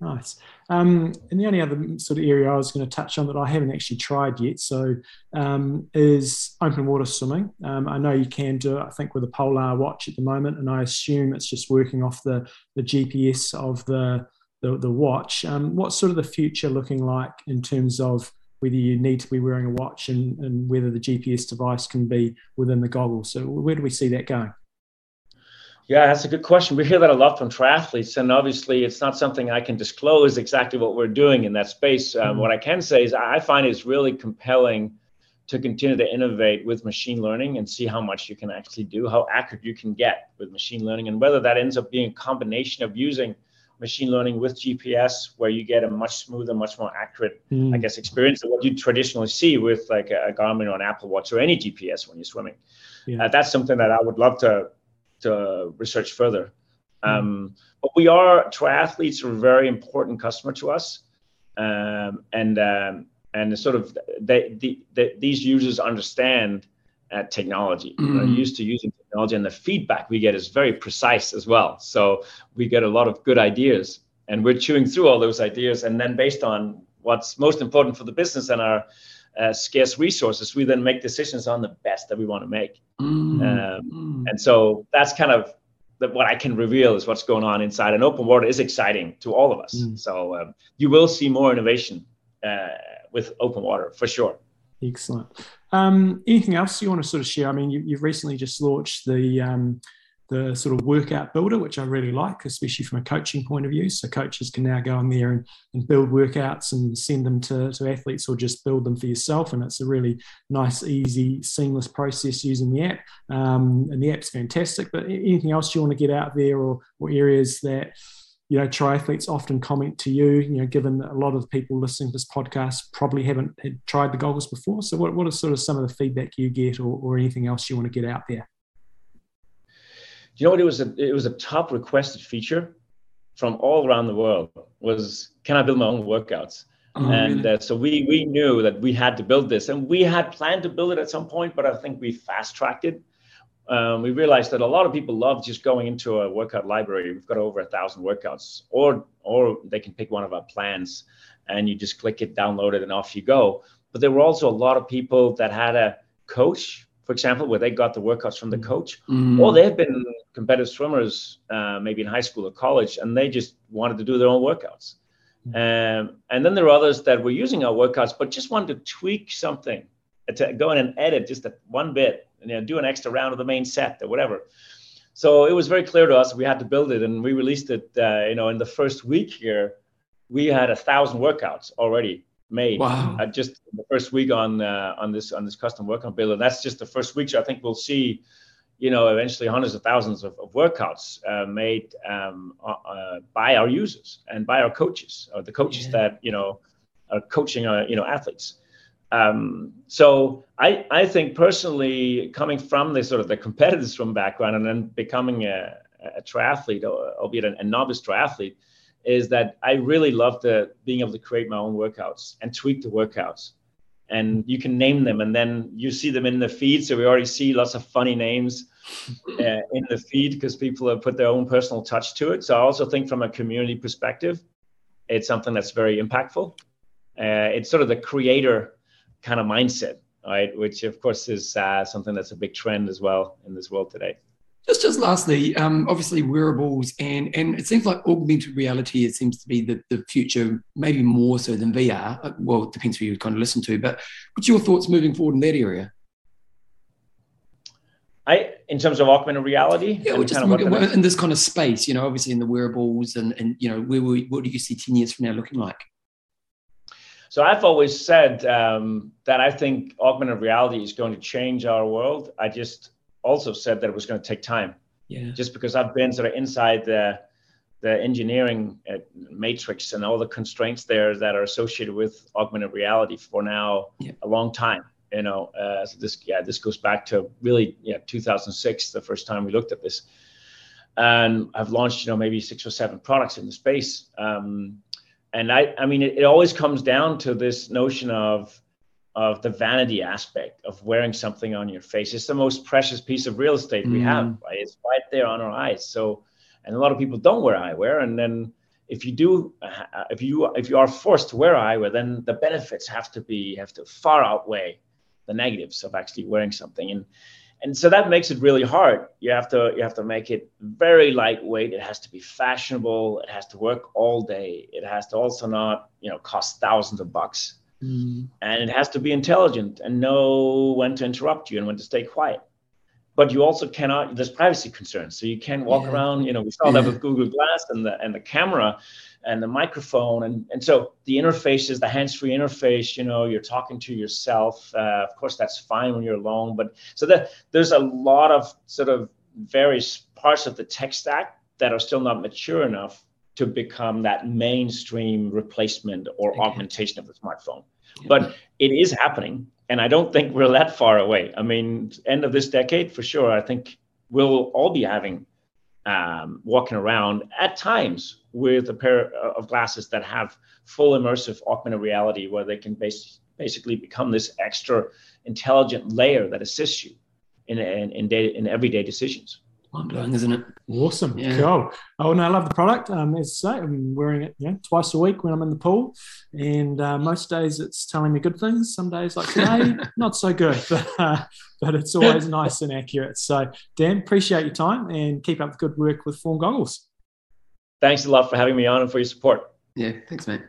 B: Nice. Um, and the only other sort of area I was going to touch on that I haven't actually tried yet, so um, is open water swimming. Um, I know you can do it, I think, with a Polar watch at the moment, and I assume it's just working off the, the GPS of the the, the watch. Um, what's sort of the future looking like in terms of whether you need to be wearing a watch and, and whether the GPS device can be within the goggles? So where do we see that going?
C: Yeah, that's a good question. We hear that a lot from triathletes, and obviously, it's not something I can disclose exactly what we're doing in that space. Um, mm-hmm. What I can say is, I find it's really compelling to continue to innovate with machine learning and see how much you can actually do, how accurate you can get with machine learning, and whether that ends up being a combination of using machine learning with GPS, where you get a much smoother, much more accurate, mm. I guess, experience than what you traditionally see with like a, Garmin or an Apple Watch or any GPS when you're swimming. Yeah. Uh, that's something that I would love to to research further. Mm. Um, but we are triathletes are a very important customer to us, um, and um, and sort of they, the, the, these users understand uh, technology. Mm. They're used to using technology, and the feedback we get is very precise as well. So we get a lot of good ideas, and we're chewing through all those ideas, and then based on what's most important for the business and our uh, scarce resources, we then make decisions on the best that we want to make. Mm. Um, and so that's kind of the, what I can reveal is what's going on inside. And open water is exciting to all of us. Mm. So um, you will see more innovation uh, with open water for sure.
B: Excellent. Um, anything else you want to sort of share? I mean, you, have recently just launched the um, the sort of workout builder, which I really like, especially from a coaching point of view. So coaches can now go in there and, and build workouts and send them to, to athletes or just build them for yourself. And it's a really nice, easy, seamless process using the app. Um, and the app's fantastic. But anything else you want to get out there or, or areas that you know, triathletes often comment to you, you know, given that a lot of people listening to this podcast probably haven't had tried the goggles before. So what, what are sort of some of the feedback you get or, or anything else you want to get out there?
C: You know what? It was a it was a top requested feature from all around the world. Was can I build my own workouts? Oh, and uh, so we we knew that we had to build this, and we had planned to build it at some point, but I think we fast tracked it. Um, we realized that a lot of people love just going into a workout library. We've got over a thousand workouts, or or they can pick one of our plans, and you just click it, download it, and off you go. But there were also a lot of people that had a coach for example, where they got the workouts from the mm. coach, mm. or they've been competitive swimmers, uh, maybe in high school or college, and they just wanted to do their own workouts. Mm. Um, and then there are others that were using our workouts, but just wanted to tweak something, to go in and edit just a, one bit, and you know, do an extra round of the main set or whatever. So it was very clear to us we had to build it, and we released it. Uh, you know, in the first week here, we had a thousand workouts already made wow. uh, just the first week on uh, on this on this custom workout builder. That's just the first week. So I think we'll see, you know, eventually hundreds of thousands of, of workouts uh, made um, uh, uh, by our users and by our coaches, or the coaches yeah. that you know are coaching our you know athletes. Um, so I I think personally, coming from the sort of the competitive swim background and then becoming a, a triathlete, albeit a, a novice triathlete is that I really love the being able to create my own workouts and tweak the workouts. And you can name them, and then you see them in the feed. So we already see lots of funny names uh, in the feed because people have put their own personal touch to it. So I also think, from a community perspective, it's something that's very impactful. Uh, it's sort of the creator kind of mindset, right? Which, of course, is uh, something that's a big trend as well in this world today.
A: Just, just lastly, um, obviously wearables and and it seems like augmented reality. It seems to be the, the future, maybe more so than VR. Uh, well, it depends who you kind of listen to. But what's your thoughts moving forward in that area?
C: I, in terms of augmented reality,
A: yeah, just kind of in this kind of space, you know, obviously in the wearables, and and you know, where what do you see ten years from now looking like?
C: So I've always said um, that I think augmented reality is going to change our world. I just also said that it was going to take time. Yeah. Just because I've been sort of inside the the engineering uh, matrix and all the constraints there that are associated with augmented reality for now yeah. a long time. You know, uh, so this yeah this goes back to really yeah 2006 the first time we looked at this, and I've launched you know maybe six or seven products in the space. Um, and I I mean it, it always comes down to this notion of of the vanity aspect of wearing something on your face. It's the most precious piece of real estate we have. Mm. Right? It's right there on our eyes. So, and a lot of people don't wear eyewear, and then if you do, uh, if you if you are forced to wear eyewear, then the benefits have to be have to far outweigh the negatives of actually wearing something. And and so that makes it really hard. You have to you have to make it very lightweight. It has to be fashionable. It has to work all day. It has to also not you know cost thousands of bucks. Mm. And it has to be intelligent and know when to interrupt you and when to stay quiet but you also cannot there's privacy concerns so you can't walk yeah. around you know we saw that with google glass and the and the camera and the microphone and and so the interface is the hands-free interface you know you're talking to yourself uh, of course that's fine when you're alone but so that there's a lot of sort of various parts of the tech stack that are still not mature enough to become that mainstream replacement or okay. augmentation of the smartphone yeah. but it is happening and I don't think we're that far away. I mean, end of this decade for sure. I think we'll all be having um, walking around at times with a pair of glasses that have full immersive augmented reality, where they can base, basically become this extra intelligent layer that assists you in in in, day, in everyday decisions
A: mind blowing, isn't it?
B: Awesome. Yeah. Cool. Oh, no, I love the product. Um, as I say, I'm wearing it you know, twice a week when I'm in the pool. And uh, most days it's telling me good things. Some days, like today, not so good. But, uh, but it's always nice and accurate. So, Dan, appreciate your time and keep up the good work with Form Goggles.
C: Thanks a lot for having me on and for your support.
A: Yeah, thanks, mate.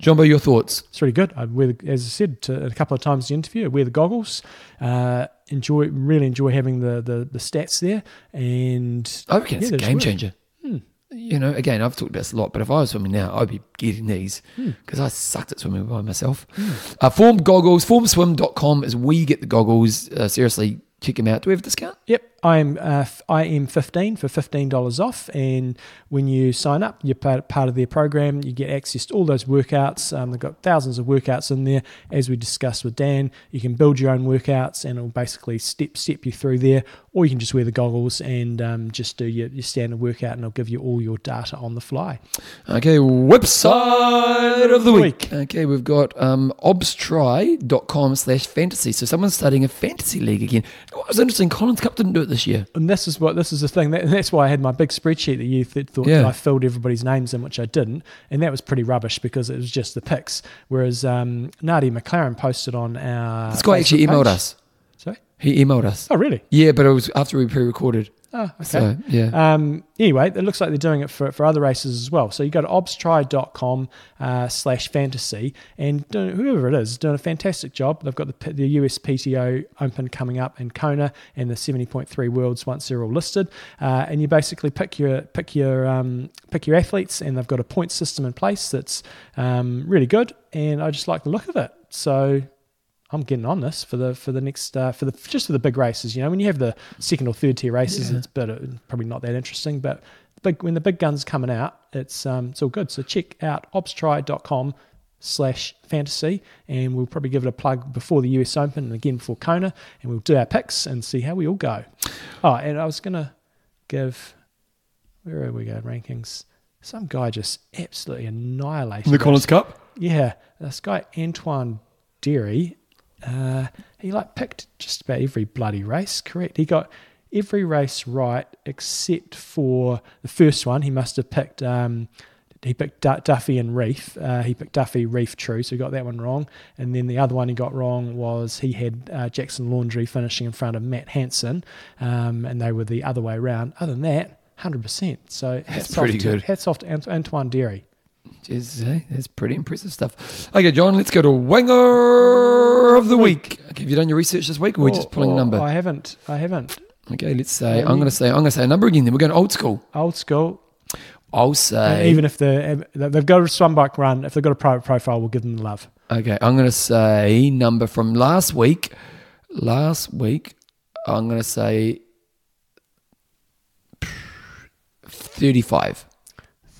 A: Jumbo, your thoughts?
B: It's really good. I wear, as I said to, a couple of times in the interview, I wear the goggles. Uh, enjoy, really enjoy having the, the the stats there, and
A: I reckon it's a game changer. Hmm. You know, again, I've talked about this a lot, but if I was swimming now, I'd be getting these because hmm. I sucked at swimming by myself. Hmm. Uh, Form goggles, formswim.com is where you get the goggles. Uh, seriously, check them out. Do we have a discount?
B: Yep, I'm uh, I am fifteen for fifteen dollars off, and when you sign up, you're part, part of their program. You get access to all those workouts. Um, they've got thousands of workouts in there, as we discussed with Dan. You can build your own workouts, and it'll basically step step you through there. Or you can just wear the goggles and um, just do your, your standard workout, and it'll give you all your data on the fly.
A: Okay, website of the week. Okay, we've got um, obstry.com slash fantasy. So someone's starting a fantasy league again. It was interesting. Collins Cup didn't do it this year.
B: And this is what this is the thing. That, that's why I had my big spreadsheet that you th- thought yeah. I filled everybody's names in, which I didn't, and that was pretty rubbish because it was just the picks. Whereas um, Nadia McLaren posted on our.
A: This guy actually emailed page. us.
B: Sorry.
A: He emailed us.
B: Oh, really?
A: Yeah, but it was after we pre-recorded.
B: Oh, okay. So, yeah. Um, anyway, it looks like they're doing it for, for other races as well. So you go to obstry.com uh, slash fantasy, and whoever it is is doing a fantastic job. They've got the, the US PTO Open coming up in Kona and the 70.3 Worlds once they're all listed. Uh, and you basically pick your pick your um, pick your athletes, and they've got a point system in place that's um, really good. And I just like the look of it. So I'm getting on this for the for the next uh, for the just for the big races. You know, when you have the second or third tier races, yeah. it's better, probably not that interesting. But big when the big guns coming out, it's um, it's all good. So check out obstry.com slash fantasy and we'll probably give it a plug before the US Open and again before Kona and we'll do our picks and see how we all go. Oh, and I was gonna give where are we go rankings? Some guy just absolutely annihilated
A: the Collins Cup.
B: Yeah, this guy Antoine Derry uh, he like picked just about every bloody race correct. He got every race right except for the first one. He must have picked. Um, he picked Duffy and Ryf. Uh, he picked Duffy, Ryf, True, so he got that one wrong. And then the other one he got wrong was he had uh, Jackson Laundry finishing in front of Matt Hanson, um, and they were the other way around. Other than that, hundred percent. So
A: hats pretty
B: off
A: good.
B: To, hats off to Antoine Derry.
A: Jeez, hey, that's pretty impressive stuff. Okay, John, let's go to Wanger of the week. Okay, have you done your research this week, or are we just pulling a oh, number?
B: I haven't. I haven't.
A: Okay, let's say I'm going to say I'm going to say a number again. Then we're going old school.
B: Old school.
A: I'll say uh,
B: even if they they've got a swim bike run, if they've got a private profile, we'll give them the love.
A: Okay, I'm going to say number from last week. Last week, I'm going to say thirty-five.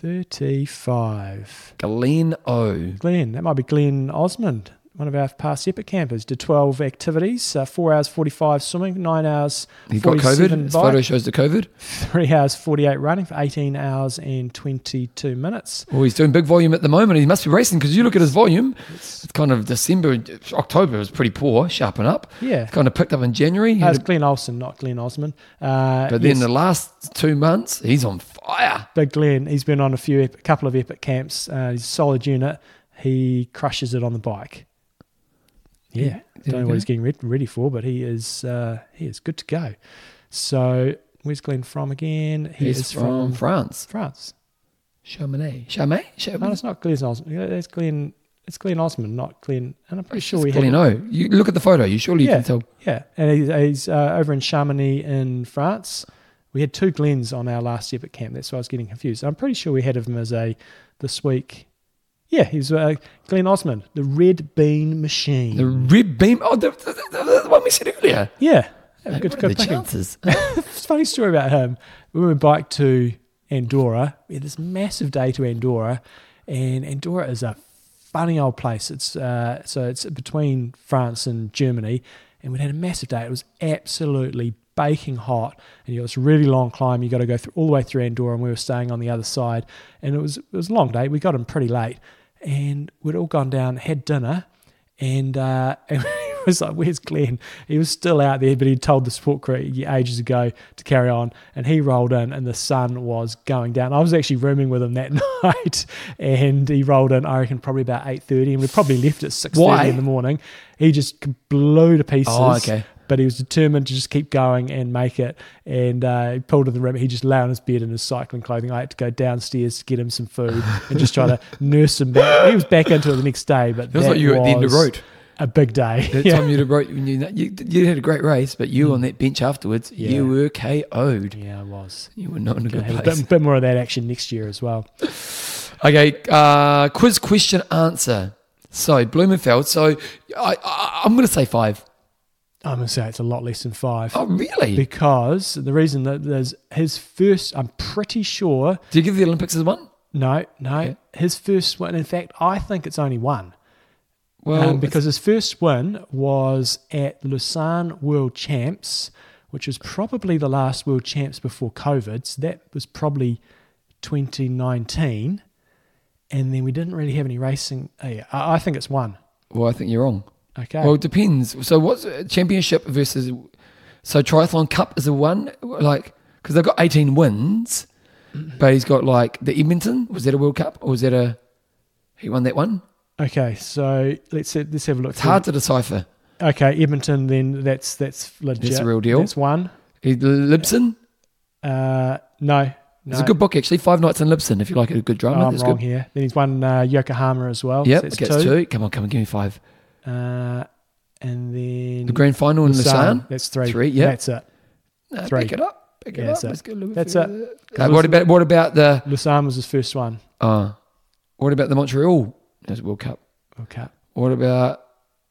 B: 35.
A: Glenn O.
B: Glenn, that might be Glenn Osmond one of our past epic campers, did 12 activities, uh, 4 hours 45 swimming, 9 hours
A: He got COVID. His photo shows the COVID.
B: 3 hours 48 running for 18 hours and 22 minutes.
A: Well, he's doing big volume at the moment. He must be racing because you look at his volume. It's, it's, kind of December, October was pretty poor, sharpen up.
B: Yeah.
A: Kind of picked up in January.
B: That's uh, Glenn Olson, not Glenn Osman. Uh,
A: but then the last two months, he's on fire fire.
B: Big Glenn, he's been on a few, a couple of epic camps. Uh, he's a solid unit. He crushes it on the bike. Yeah,
A: There
B: don't know what he's getting re- ready for, but he is uh, he is good to go. So where's Glenn from again? He
A: He's
B: is
A: from,
B: from,
A: France.
B: France.
A: Chamonix. Chamonix?
B: No, it's not Glenn Osmond. It's Glenn. It's Glenn Osmond, not Glenn. And I'm pretty sure we had
A: Glenn O. You look at the photo. You surely
B: Yeah.
A: can tell.
B: Yeah, and he's, he's uh, over in Chamonix in France. We had two Glens on our last epic camp. That's why I was getting confused. I'm pretty sure we had him as a this week. Yeah, he's uh, Glenn Osmond, the Red Bean Machine.
A: The Red Bean. Oh, the, the, the, the one we said earlier.
B: yeah,
A: Hey,
B: good,
A: what are the chances?
B: Funny story about him. We went bike to Andorra. We had this massive day to Andorra, and Andorra is a funny old place. It's uh, so it's between France and Germany, and we had a massive day. It was absolutely baking hot, and you got this really long climb. You got to go through all the way through Andorra, and we were staying on the other side, and it was it was a long day. We got in pretty late, and we'd all gone down, had dinner, and uh, and was like, "Where's Glenn?" He was still out there, but he'd told the support crew ages ago to carry on. And he rolled in, and the sun was going down. I was actually rooming with him that night, and he rolled in. I reckon probably about eight thirty, and we probably left at six thirty in the morning. He just blew to pieces.
A: Oh, okay.
B: But he was determined to just keep going and make it. And uh, he pulled to the rim. He just lay on his bed in his cycling clothing. I had to go downstairs to get him some food and just try to nurse him back. He was back into it the next day, but
A: It was like you were at the end of the road.
B: A big day.
A: That
B: yeah.
A: time you'd have broke, you, you, you had a great race, but you on that bench afterwards,
B: Yeah.
A: you were KO'd.
B: yeah, I was.
A: You were not in a good
B: have a bit, bit more of that action next year as well.
A: Okay, uh, quiz question answer. So Blummenfelt. So I, I I'm going to say five.
B: I'm going to say it's a lot less than five.
A: Oh really?
B: Because the reason that there's his first, I'm pretty sure,
A: Do you give the Olympics as one?
B: no, no,
A: Okay.
B: his first one, in fact, I think it's only one.
A: Well,
B: um, because his first win was at Lausanne World Champs, which was probably the last World Champs before COVID. So that was probably 2019. And then we didn't really have any racing. I, I think it's one.
A: well, I think you're wrong.
B: Okay.
A: Well, it depends. So what's championship versus? So triathlon cup is a one, like because they've got 18 wins, but he's got like the Edmonton. Was that a World Cup or was that a? He won that one.
B: okay. So let's let's have a look.
A: It's hard to decipher.
B: Okay, Edmonton. Then that's that's legit.
A: That's the real deal.
B: That's one.
A: Libsyn.
B: Uh, no, no.
A: It's a good book actually. Five Nights in Libsyn. If you like a good
B: Oh,
A: drama,
B: I'm
A: it's
B: wrong
A: good.
B: here. Then he's won uh, Yokohama as well.
A: Yep,
B: so that's
A: gets
B: two.
A: two. Come on, come on, give me five.
B: Uh, and then
A: The grand final in Lausanne.
B: That's three.
A: Three, yeah.
B: That's it. Three.
A: Pick it up. Pick it
B: Yeah,
A: up.
B: that's it.
A: Let's a little bit
B: That's it.
A: Uh, what about what about the?
B: Lausanne was his first one.
A: Uh, what about the Montreal as World Cup?
B: Okay.
A: What about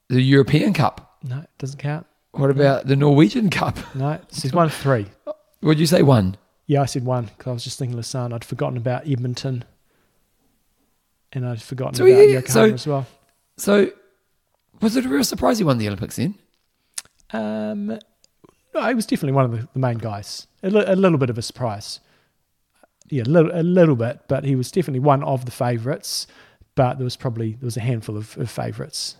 A: the European Cup?
B: No, it doesn't count.
A: What about the Norwegian Cup?
B: No, he's won three.
A: Would you say one?
B: Yeah, I said one because I was just thinking Lausanne. I'd forgotten about Edmonton. And I'd forgotten
A: So,
B: about
A: yeah,
B: Yokohama
A: so-
B: as well.
A: So, was it a real surprise he won the Olympics then?
B: Um, no, he was definitely one of the, the main guys. A, li- a little bit of a surprise. Yeah, a little, a little bit, but he was definitely one of the favourites. But there was probably there was a handful of, of favourites.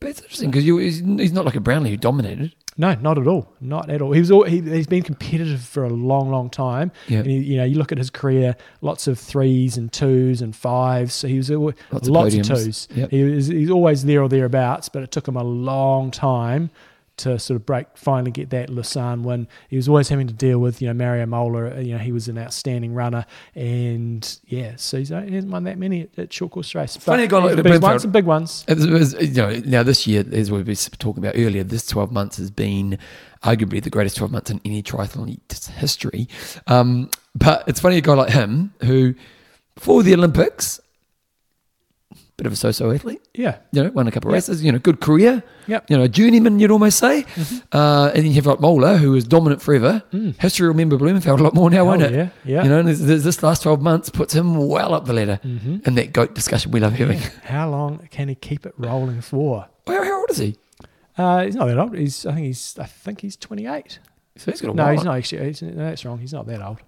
A: But it's interesting because he's not like a Brownlee who dominated.
B: No, not at all. Not at all. He was all, he, he's been competitive for a long, long time.
A: Yeah.
B: And he, you know, you look at his career, lots of threes and twos and fives. So he was
A: Lots
B: lots,
A: of
B: of, twos.
A: Yep.
B: He was he's always there or thereabouts, but it took him a long time to sort of break, finally get that Lausanne win. He was always having to deal with, you know, Mario Mola. You know, he was an outstanding runner, and yeah, so he's, he hasn't won that many at, at short course race. But,
A: Funny guy like
B: but he's won some big ones.
A: It was, it was, you know, now this year, as we were talking about earlier, this 12 months has been arguably the greatest 12 months in any triathlon history. Um, but it's funny a guy like him who, for the Olympics, bit of a so-so athlete,
B: Yeah,
A: you know, won a couple of
B: Yep.
A: races, you know, good career,
B: Yep.
A: you know, a journeyman, you'd almost say.
B: Mm-hmm.
A: Uh, and then you have like Mola, who was dominant forever. History will remember Blummenfelt a lot more now,
B: Mm. Hell
A: won't it?
B: yeah, yeah.
A: You know, and this, this last 12 months puts him well up the ladder
B: Mm-hmm.
A: in that GOAT discussion we love having.
B: How long can he keep it rolling for?
A: Well, how old is he?
B: Uh, he's not that old. He's I think he's I think he's 28.
A: So he's got a
B: No, he's not actually. He's, no, that's wrong. He's not that old.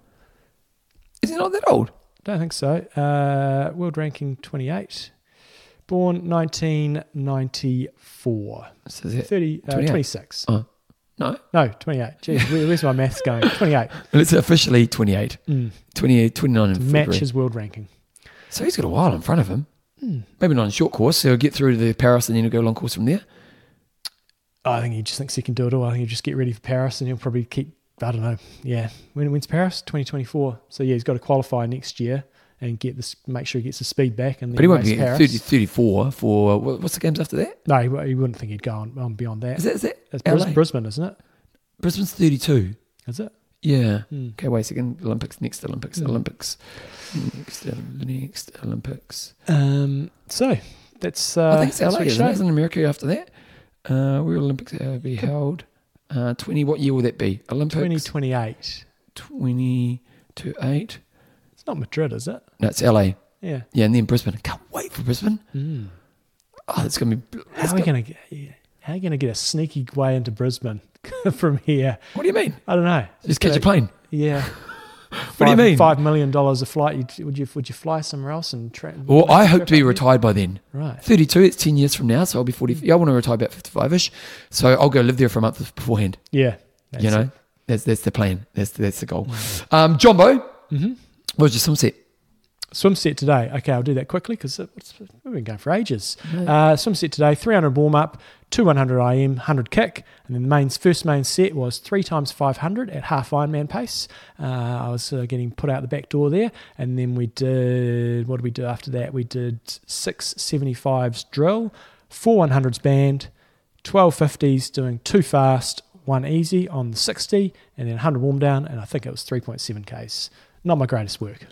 A: Is he not that old?
B: Don't think so. Uh, world ranking 28. Born 1994.
A: So
B: 30, uh, 26.
A: Oh. No,
B: No, 28. Geez, where, where's my maths going? 28.
A: it's officially 28.
B: Mm.
A: 28, 29 in
B: To
A: February.
B: match his world ranking.
A: So he's got a while in front of him.
B: Hmm.
A: Maybe not in short course. So he'll get through to the Paris and then he'll go long course from there.
B: I think he just thinks he can do it all. I think he'll just get ready for Paris and he'll probably keep, I don't know. Yeah. When, when's Paris? 2024. So yeah, he's got to qualify next year and get this, make sure he gets the speed back. And then
A: But he won't be
B: Paris.
A: 30, 34 for what's the games after that?
B: No, he, he wouldn't think he'd go on, on beyond that.
A: Is that, is that
B: It's
A: LA?
B: Brisbane, isn't it?
A: Brisbane's 32.
B: Is it?
A: Yeah.
B: Hmm.
A: Okay, wait a second. Olympics, next Olympics,
B: Mm.
A: Olympics, next, next Olympics.
B: Um, so that's uh,
A: I think it's
B: LA
A: isn't it? Isn't America after that? Uh, where Olympics uh, be held? Uh, 20, what year will that be? Olympics?
B: 2028.
A: 20 to 8.
B: Not Madrid, is it?
A: No, it's LA.
B: Yeah.
A: Yeah, and then Brisbane. I can't wait for Brisbane.
B: Mm.
A: Oh, it's going to be.
B: How are we
A: gonna-
B: get? How are you going to get a sneaky way into Brisbane from here?
A: what do you mean?
B: I don't know.
A: Just catch a plane.
B: Yeah.
A: What do you mean?
B: Five million dollars a flight. You'd, would you would you fly somewhere else and? Tra-
A: Well, I hope to be retired by then.
B: Right.
A: 32, it's 10 years from now, so I'll be 40. Yeah, I want to retire about 55 ish. So I'll go live there for a month beforehand.
B: Yeah.
A: You know,
B: it.
A: that's that's the plan. That's that's the goal. Um, Jumbo,
B: Mhm.
A: What was your swim set?
B: Swim set today. Okay, I'll do that quickly because we've been going for ages. Uh, swim set today: 300 warm up, two 100 IM, 100 kick, and then the main first main set was three times 500 at half Ironman pace. Uh, I was uh, getting put out the back door there, and then we did what did we do after that? We did six 75s drill, four 100s band, 12 50s doing two fast, one easy on the 60, and then 100 warm down, and I think it was 3.7 k's. Not my greatest work.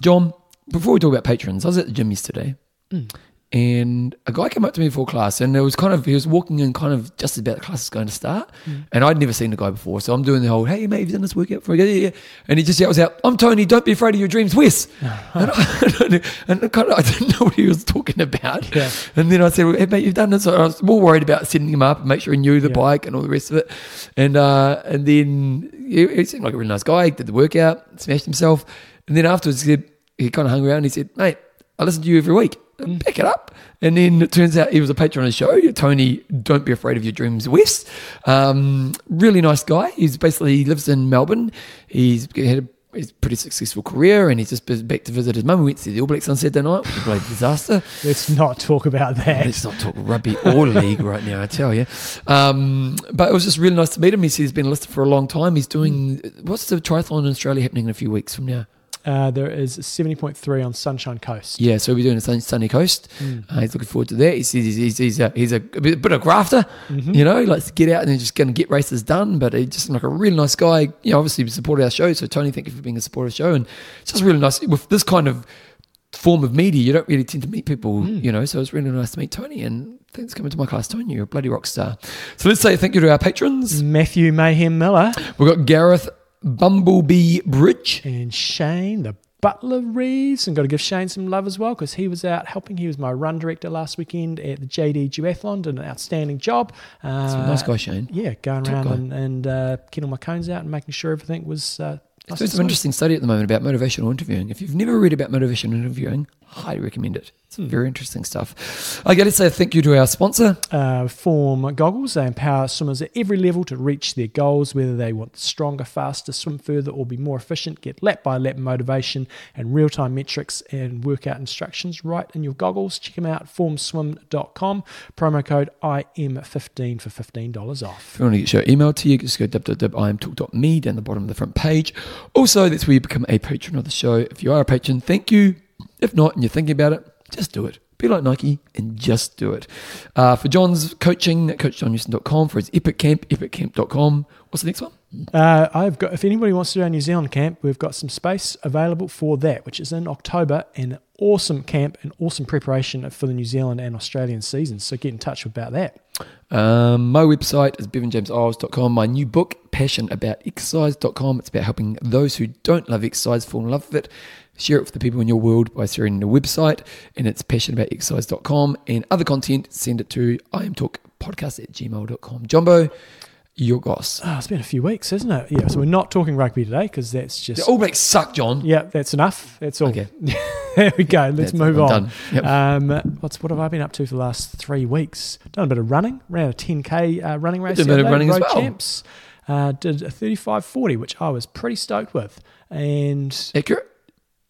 A: John, before we talk about patrons, I was at the gym yesterday
B: Mm.
A: And a guy came up to me before class and it was kind of, he was walking in kind of just about the class is going to start.
B: Mm.
A: And I'd never seen the guy before. So I'm doing the whole, hey, mate, have you done this workout for? Yeah, yeah, yeah. And he just yells out, I'm Tony, don't be afraid of your dreams, Wes. and I, and I kind of, I didn't know what he was talking about.
B: Yeah.
A: And then I said, well, hey, mate, you've done this. So I was more worried about setting him up and make sure he knew the
B: Yeah.
A: bike and all the rest of it. And uh, and then he, he seemed like a really nice guy. He did the workout, smashed himself. And then afterwards, he, said, he kind of hung around and he said, mate, I listen to you every week. Pick it up. And then it turns out he was a patron of the show. Tony, don't be afraid of your dreams, West. Um, really nice guy. He's basically he lives in Melbourne. He's had a he's pretty successful career and he's just been back to visit his mum. We went to see the All Blacks on Saturday night, which was a disaster.
B: Let's not talk about that.
A: Let's not talk rugby or league right now, I tell you. Um, but it was just really nice to meet him. He said he's been enlisted for a long time. He's doing, what's the triathlon in Australia happening in a few weeks from now?
B: Uh, there is 70.3 on Sunshine Coast.
A: Yeah, so we're doing a sunny, sunny coast.
B: Mm.
A: Uh, he's looking forward to that. He says he's, he's, he's, a, he's a, bit, bit of grafter,
B: Mhm.
A: you know, he likes to get out and then just going to get races done. But he's just like a really nice guy. You know, obviously he supported our show. So Tony, thank you for being a supporter of the show. And it's just really nice. With this kind of form of media, you don't really tend to meet people,
B: Mm.
A: you know, so it's really nice to meet Tony. And thanks for coming to my class, Tony. You're a bloody rock star. So let's say thank you to our patrons.
B: Matthew Mayhem Miller
A: We've got Gareth Bumblebee Bridge.
B: and Shane, the Butler Reeves. And got to give Shane some love as well because he was out helping. He was my run director last weekend at the JD Duathlon. Did an outstanding job. Uh,
A: nice guy, Shane.
B: Yeah, going
A: Top
B: around
A: guy.
B: and, and uh, getting all my cones out and making sure everything was. Uh, nice
A: So
B: and
A: it's some interesting study at the moment about motivational interviewing. If you've never read about motivational interviewing, highly recommend it. It's
B: Hmm.
A: very interesting stuff. I got to say thank you to our sponsor.
B: uh, form goggles. They empower swimmers at every level to reach their goals, whether they want stronger, faster, swim further, or be more efficient. Get lap by lap motivation and real time metrics and workout instructions right in your goggles. Check them out, formswim.com. Promo code IM15 for $15 off.
A: If you want to get your email to you, just go www.imtalk.me down the bottom of the front page. Also, that's where you become a patron of the show. If you are a patron, thank you. If not, and you're thinking about it, just do it. Be like Nike and just do it. Uh, for John's coaching, coachjohnnewson.com. For his Epic Camp, epiccamp.com. What's the next one?
B: Uh, I've got. If anybody wants to do a New Zealand camp, we've got some space available for that, which is in October. An awesome camp and awesome preparation for the New Zealand and Australian seasons. So get in touch about that.
A: Um, my website is bevanjameseyles.com. My new book, Passion About Exercise.com. It's about helping those who don't love exercise fall in love with it. Share it with the people in your world by sharing the website, and it's passionaboutexercise.com. And other content, send it to imtalkpodcast at gmail.com. Jumbo, your goss.
B: Oh, it's been a few weeks, isn't it? Yeah. So we're not talking rugby today because that's just.
A: The All Blacks suck, John.
B: Yeah, that's enough. That's all.
A: Okay.
B: there we go. Let's
A: That's-
B: move
A: I'm
B: on.
A: done. Yep.
B: Um, what's what have I been up to for the last three weeks? Done a bit of running. Ran a 10k uh, running race.
A: Did a bit of running as well.
B: Champs. Uh, did a 35.40, which I was pretty stoked with. And
A: Accurate.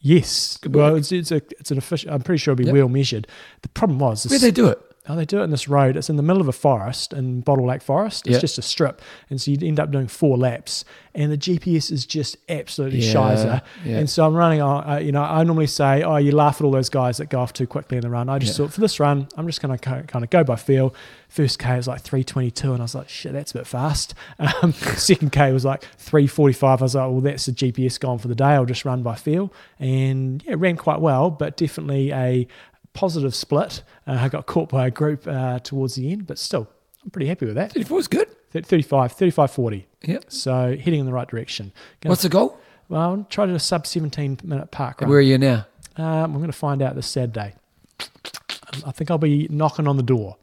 B: yes,
A: Good
B: well, it's, it's a it's an official. I'm pretty sure it'll be
A: Yep.
B: well measured. The problem was
A: Where'd they do it?
B: Oh, they do it in this road. It's in the middle of a forest in Bottle Lake Forest. It's
A: Yeah.
B: just a strip. And so you'd end up doing four laps. And the GPS is just absolutely
A: Yeah,
B: shizer.
A: yeah.
B: And so I'm running, on, uh, you know, I normally say, oh, you laugh at all those guys that go off too quickly in the run. I just
A: Yeah.
B: thought for this run, I'm just going to kind of go by feel. First K was like 322. And I was like, shit, that's a bit fast. Um, second K was like 345. I was like, well, that's the GPS gone for the day. I'll just run by feel. And yeah, ran quite well, but definitely a positive split. Uh, I got caught by a group uh, towards the end, but still, I'm pretty happy with that.
A: 34 is good.
B: Th- 35, 35, 40.
A: Yep.
B: So heading in the right direction. Gonna,
A: What's the goal?
B: well, I'll try to do a sub 17 minute park run.
A: Where are you now?
B: Um, I'm going to find out this Saturday. Um, I think I'll be knocking on the door.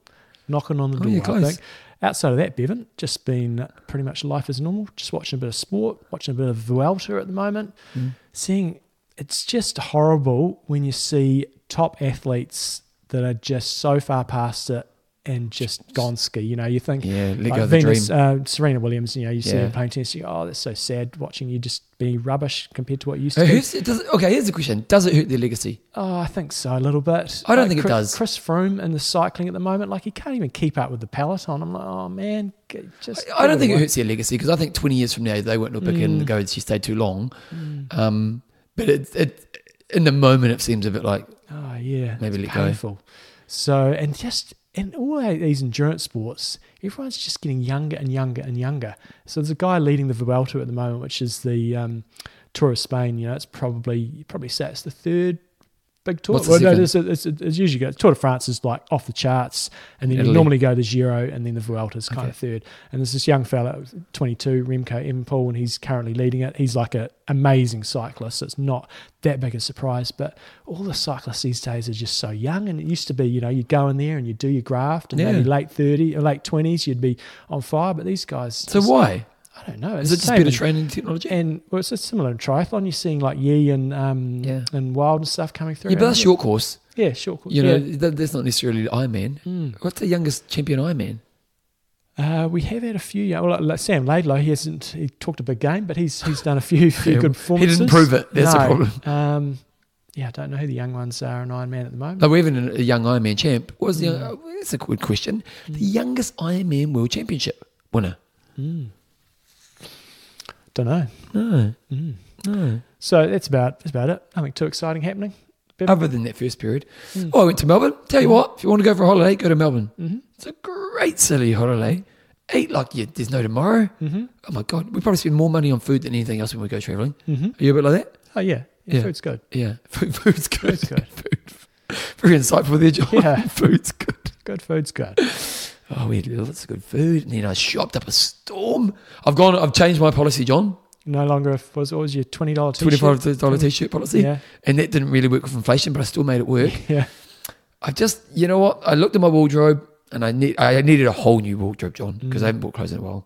B: Knocking on the
A: Oh,
B: door. I think. Outside of that, Bevan, just been pretty much life as normal. Just watching a bit of sport, watching a bit of Vuelta at the moment.
A: Mm.
B: Seeing it's just horrible when you see top athletes that are just so far past it and just gone ski. You know, you think
A: Yeah,
B: like
A: go of the
B: Venus,
A: dream.
B: uh, Serena Williams, you know, you see
A: Yeah.
B: her playing tennis, you go, oh, that's so sad watching you just be rubbish compared to what you used to be.
A: who's, does okay, here's the question. Does it hurt their legacy?
B: Oh, I think so, a little bit.
A: I don't
B: Like
A: think it
B: Chris,
A: does.
B: Chris Froome in the cycling at the moment, like he can't even keep up with the peloton. I'm like, oh man, just.
A: I don't think it hurts their legacy because I think 20 years from now they won't look back
B: Mm.
A: and go, she stayed too long. Um, but it, it, in the moment, it seems a bit like,
B: Oh yeah,
A: Maybe let go.
B: So and just in all these endurance sports, everyone's just getting younger and younger and younger. So there's a guy leading the Vuelta at the moment, which is the um, Tour of Spain. You know, it's probably probably say it's the third big tour.
A: What's
B: well, no, it's, it's, it's usually go. Tour de France is like off the charts, and then you normally go the Giro, and then the Vuelta is kind
A: Okay.
B: of third. And there's this young fella, 22, Remco Evenepoel, and he's currently leading it. He's like an amazing cyclist. So it's not that big a surprise, but all the cyclists these days are just so young. And it used to be, you know, you'd go in there and you'd do your graft, and
A: Yeah.
B: maybe late 30 or late 20s, you'd be on fire. But these guys,
A: so
B: just-
A: why?
B: I don't know.
A: Is it just better
B: in-
A: training technology?
B: and well, it's similar in triathlon. You're seeing like Yee and um
A: Yeah.
B: and Wilde and stuff coming through.
A: yeah, but that's short course.
B: Yeah, short course.
A: You know,
B: yeah.
A: that, that's not necessarily Ironman.
B: Mm.
A: What's the youngest champion Ironman?
B: Uh, we have had a few. Yeah, well, like Sam Laidlow, he hasn't. He talked a big game, but he's he's done a few few
A: Yeah,
B: good performances.
A: he didn't prove it. That's the problem.
B: Um, yeah, I don't know who the young ones are in Ironman at the moment.
A: No, we're even a young Ironman champ. What was the?
B: Mm.
A: Uh, that's a good question. The youngest Ironman World Championship winner.
B: Mm. Don't know.
A: No,
B: Mm.
A: no.
B: So that's about that's about it. Nothing too exciting happening. Bevan?
A: Other than that first period.
B: Mm.
A: Oh, I went to Melbourne. Tell you what, if you want to go for a holiday, go to Melbourne.
B: Mhm.
A: It's a great silly holiday. Eat like you, there's no tomorrow.
B: Mm-hmm.
A: Oh my god, we probably spend more money on food than anything else when we go traveling.
B: Mm-hmm.
A: Are you a bit like that?
B: Oh yeah, yeah,
A: Yeah.
B: food's good.
A: Yeah, food, food's good.
B: Food's good.
A: Food. Very insightful there, John.
B: Yeah.
A: food's good.
B: Good food's good.
A: Oh, we had lots of good food, and then I shopped up a storm. I've gone. I've changed my policy, John.
B: No longer was what was your twenty dollar
A: Twenty-five dollar t-shirt policy,
B: Yeah,
A: and that didn't really work with inflation, but I still made it work.
B: yeah.
A: I just, you know what? I looked at my wardrobe and I need, I needed a whole new wardrobe, John, because
B: Mm.
A: I haven't bought clothes in a while.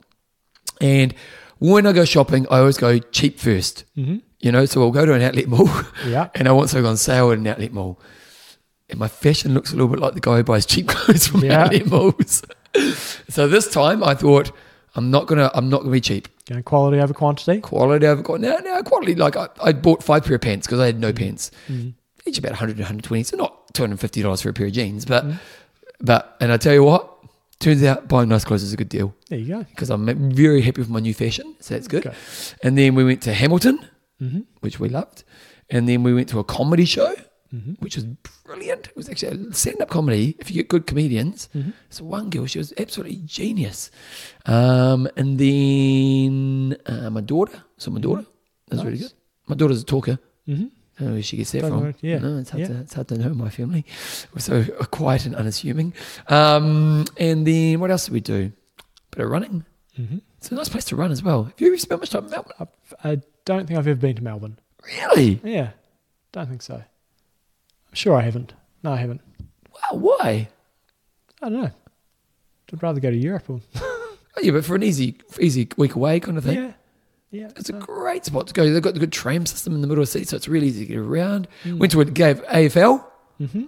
A: And when I go shopping, I always go cheap first.
B: Mm-hmm.
A: You know, so I'll go to an outlet mall
B: Yeah.
A: and I want something on sale at an outlet mall. And my fashion looks a little bit like the guy who buys cheap clothes from
B: Yeah.
A: malls. so this time I thought, I'm not gonna, I'm not gonna be cheap.
B: Going quality over quantity.
A: Quality over quality. No, no, quality. Like I, I bought five pair of pants because I had no pants
B: Mm.
A: each about 100 to 120 so not $250 for a pair of jeans but
B: Mm.
A: but and i tell you what turns out buying nice clothes is a good deal
B: There you go.
A: because i'm very happy with my new fashion so that's good
B: Okay.
A: and then we went to hamilton which we loved and then we went to a comedy show
B: Mm-hmm.
A: which was brilliant it was actually a stand-up comedy if you get good comedians
B: Mm-hmm.
A: so one girl she was absolutely genius um, and then uh, my daughter so my daughter that's really
B: Nice.
A: good my daughter's a talker
B: Mm-hmm.
A: I don't know where she gets that
B: Don't
A: from.
B: know, yeah,
A: No, it's hard,
B: yeah.
A: to, it's hard to know my family. We're so quiet and unassuming. Um, and then what else did we do? Bit of running.
B: Mm-hmm.
A: It's a nice place to run as well. Have you ever spent much time in Melbourne?
B: I don't think I've ever been to Melbourne.
A: Really?
B: Yeah, don't think so. Sure I haven't. No, I haven't.
A: Wow, why?
B: I don't know. I'd rather go to Europe. Or,
A: Oh, yeah, but for an easy, easy week away kind of thing.
B: yeah, Yeah,
A: It's a great spot to go. They've got the good tram system in the middle of the city, so it's really easy to get around.
B: Mm.
A: Went to a gave AFL.
B: Mm-hmm.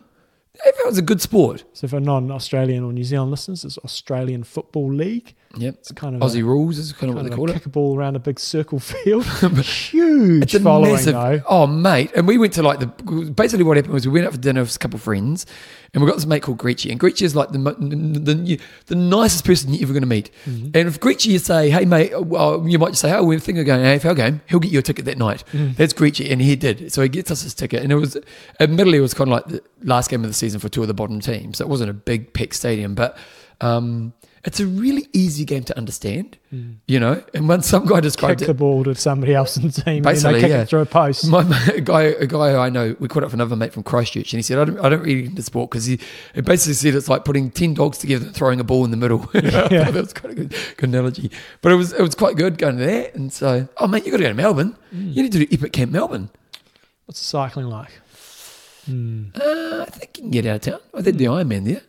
A: Is a good sport.
B: So for non-Australian or New Zealand listeners, it's Australian Football League.
A: Yep.
B: It's kind of
A: Aussie
B: a,
A: rules is kind of what they
B: of
A: call
B: a
A: it.
B: kick a ball around a big circle field. Huge
A: It's a
B: following
A: massive.
B: though.
A: Oh, mate. And we went to like the. Basically, what happened was we went out for dinner with a couple of friends, and we've got this mate called Greachy. And Greachy is like the the, the, the nicest person you're ever going to meet.
B: Mm-hmm.
A: And if Greachy you say, hey, mate, well, you might just say, oh, we're thinking of going to an AFL game, he'll get you a ticket that night.
B: Mm.
A: That's Greachy. And he did. So he gets us his ticket. And it was, admittedly, it was kind of like the last game of the season for two of the bottom teams. So it wasn't a big packed stadium, but. Um, it's a really easy game to understand, you know. And when some guy described
B: Kick
A: it,
B: the ball to somebody else in the team.
A: Basically,
B: and they kick
A: yeah.
B: it through a post.
A: my a guy, a guy who I know, we caught up with another mate from Christchurch, and he said, "I don't, I don't really into sport because he, it basically said it's like putting ten dogs together and throwing a ball in the middle."
B: Yeah.
A: that was quite a good, good analogy, but it was, it was quite good going to that. And so, oh mate, you got to go to Melbourne. You need to do Epic Camp Melbourne.
B: What's cycling like? Hmm.
A: Uh, I think you can get out of town. I did the Ironman there.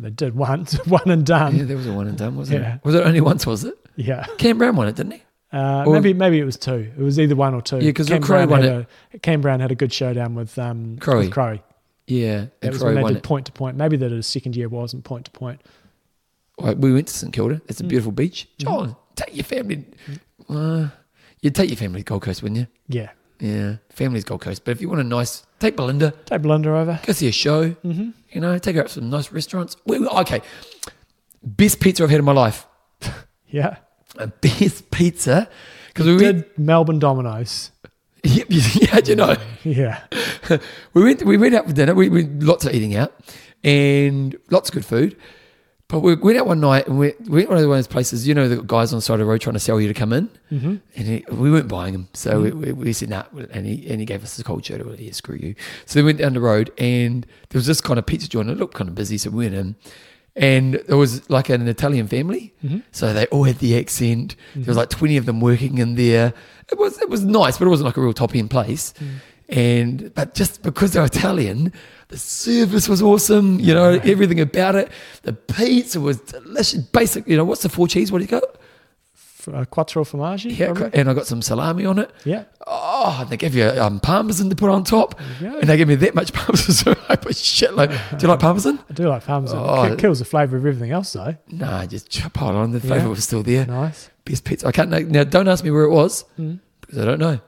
B: They did once, one and done.
A: Yeah, there was a one and done, wasn't
B: Yeah.
A: it? Was it only once? Was it?
B: Yeah.
A: Cam Brown won it, didn't he?
B: Uh,
A: Or-
B: maybe maybe it was two. It was either one or two.
A: Yeah, 'cause
B: Cam Brown
A: won
B: had a Cam Brown had a good showdown with um
A: Crowe.
B: with Crowe.
A: Yeah,
B: That
A: and
B: was
A: Crowe
B: when they
A: won
B: did
A: it.
B: point to point. Maybe that his second year wasn't point to point.
A: Right, we went to St Kilda.
B: Mm.
A: It's a beautiful beach. John, take your family. Uh, you'd take your family to Gold Coast, wouldn't you?
B: Yeah.
A: Yeah, family's Gold Coast. But if you want a nice, take Belinda,
B: Take Belinda over.
A: go see a show.
B: Mm-hmm.
A: You know, take her out to some nice restaurants. Okay, best pizza I've had in my life.
B: Yeah.
A: A best pizza because we
B: Did
A: went.
B: Melbourne Domino's.
A: Yeah, yeah, do you know?
B: Yeah.
A: we went we went out for dinner. We, we lots of eating out and lots of good food. But we went out one night and we, we went to one of those places. You know, the guys on the side of the road trying to sell you to come in,
B: Mm-hmm.
A: and he, we weren't buying them. So mm-hmm. we, we, we said nah, and he and he gave us the cold shoulder. Well, yeah, screw you. So we went down the road and there was this kind of pizza joint. It looked kind of busy, so we went in. And there was like an Italian family, mm-hmm. so they all had the accent. There was mm-hmm. like twenty of them working in there. It was it was nice, but it wasn't like a real top end place. Mm. And but just because they're Italian, the service was awesome. You know everything about it. The pizza was delicious. Basic, you know what's the four cheese? What do you got?
B: Uh, quattro formaggi.
A: Yeah,
B: probably.
A: and I got some salami on it.
B: Yeah.
A: Oh, and they gave you um, parmesan to put on top, and they gave me that much parmesan. So I put shit like, do you like parmesan?
B: I do like parmesan.
A: Oh.
B: It kills the flavour of everything else though.
A: Nah, just chop on. The flavour
B: Yeah.
A: was still there.
B: Nice.
A: Best pizza. I can't. Now, don't ask me where it was
B: Mm.
A: because I don't know.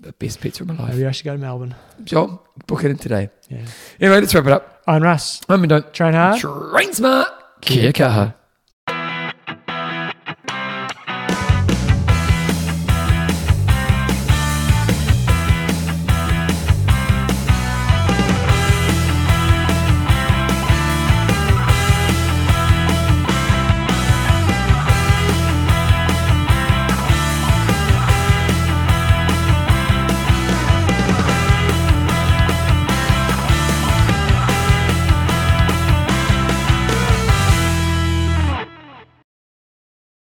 A: But best pizza of my life.
B: Maybe I should go to Melbourne.
A: John, book it in today.
B: Yeah.
A: Anyway, let's wrap it up.
B: I'm Russ.
A: I'm don't
B: Train hard.
A: train smart. Kia kaha.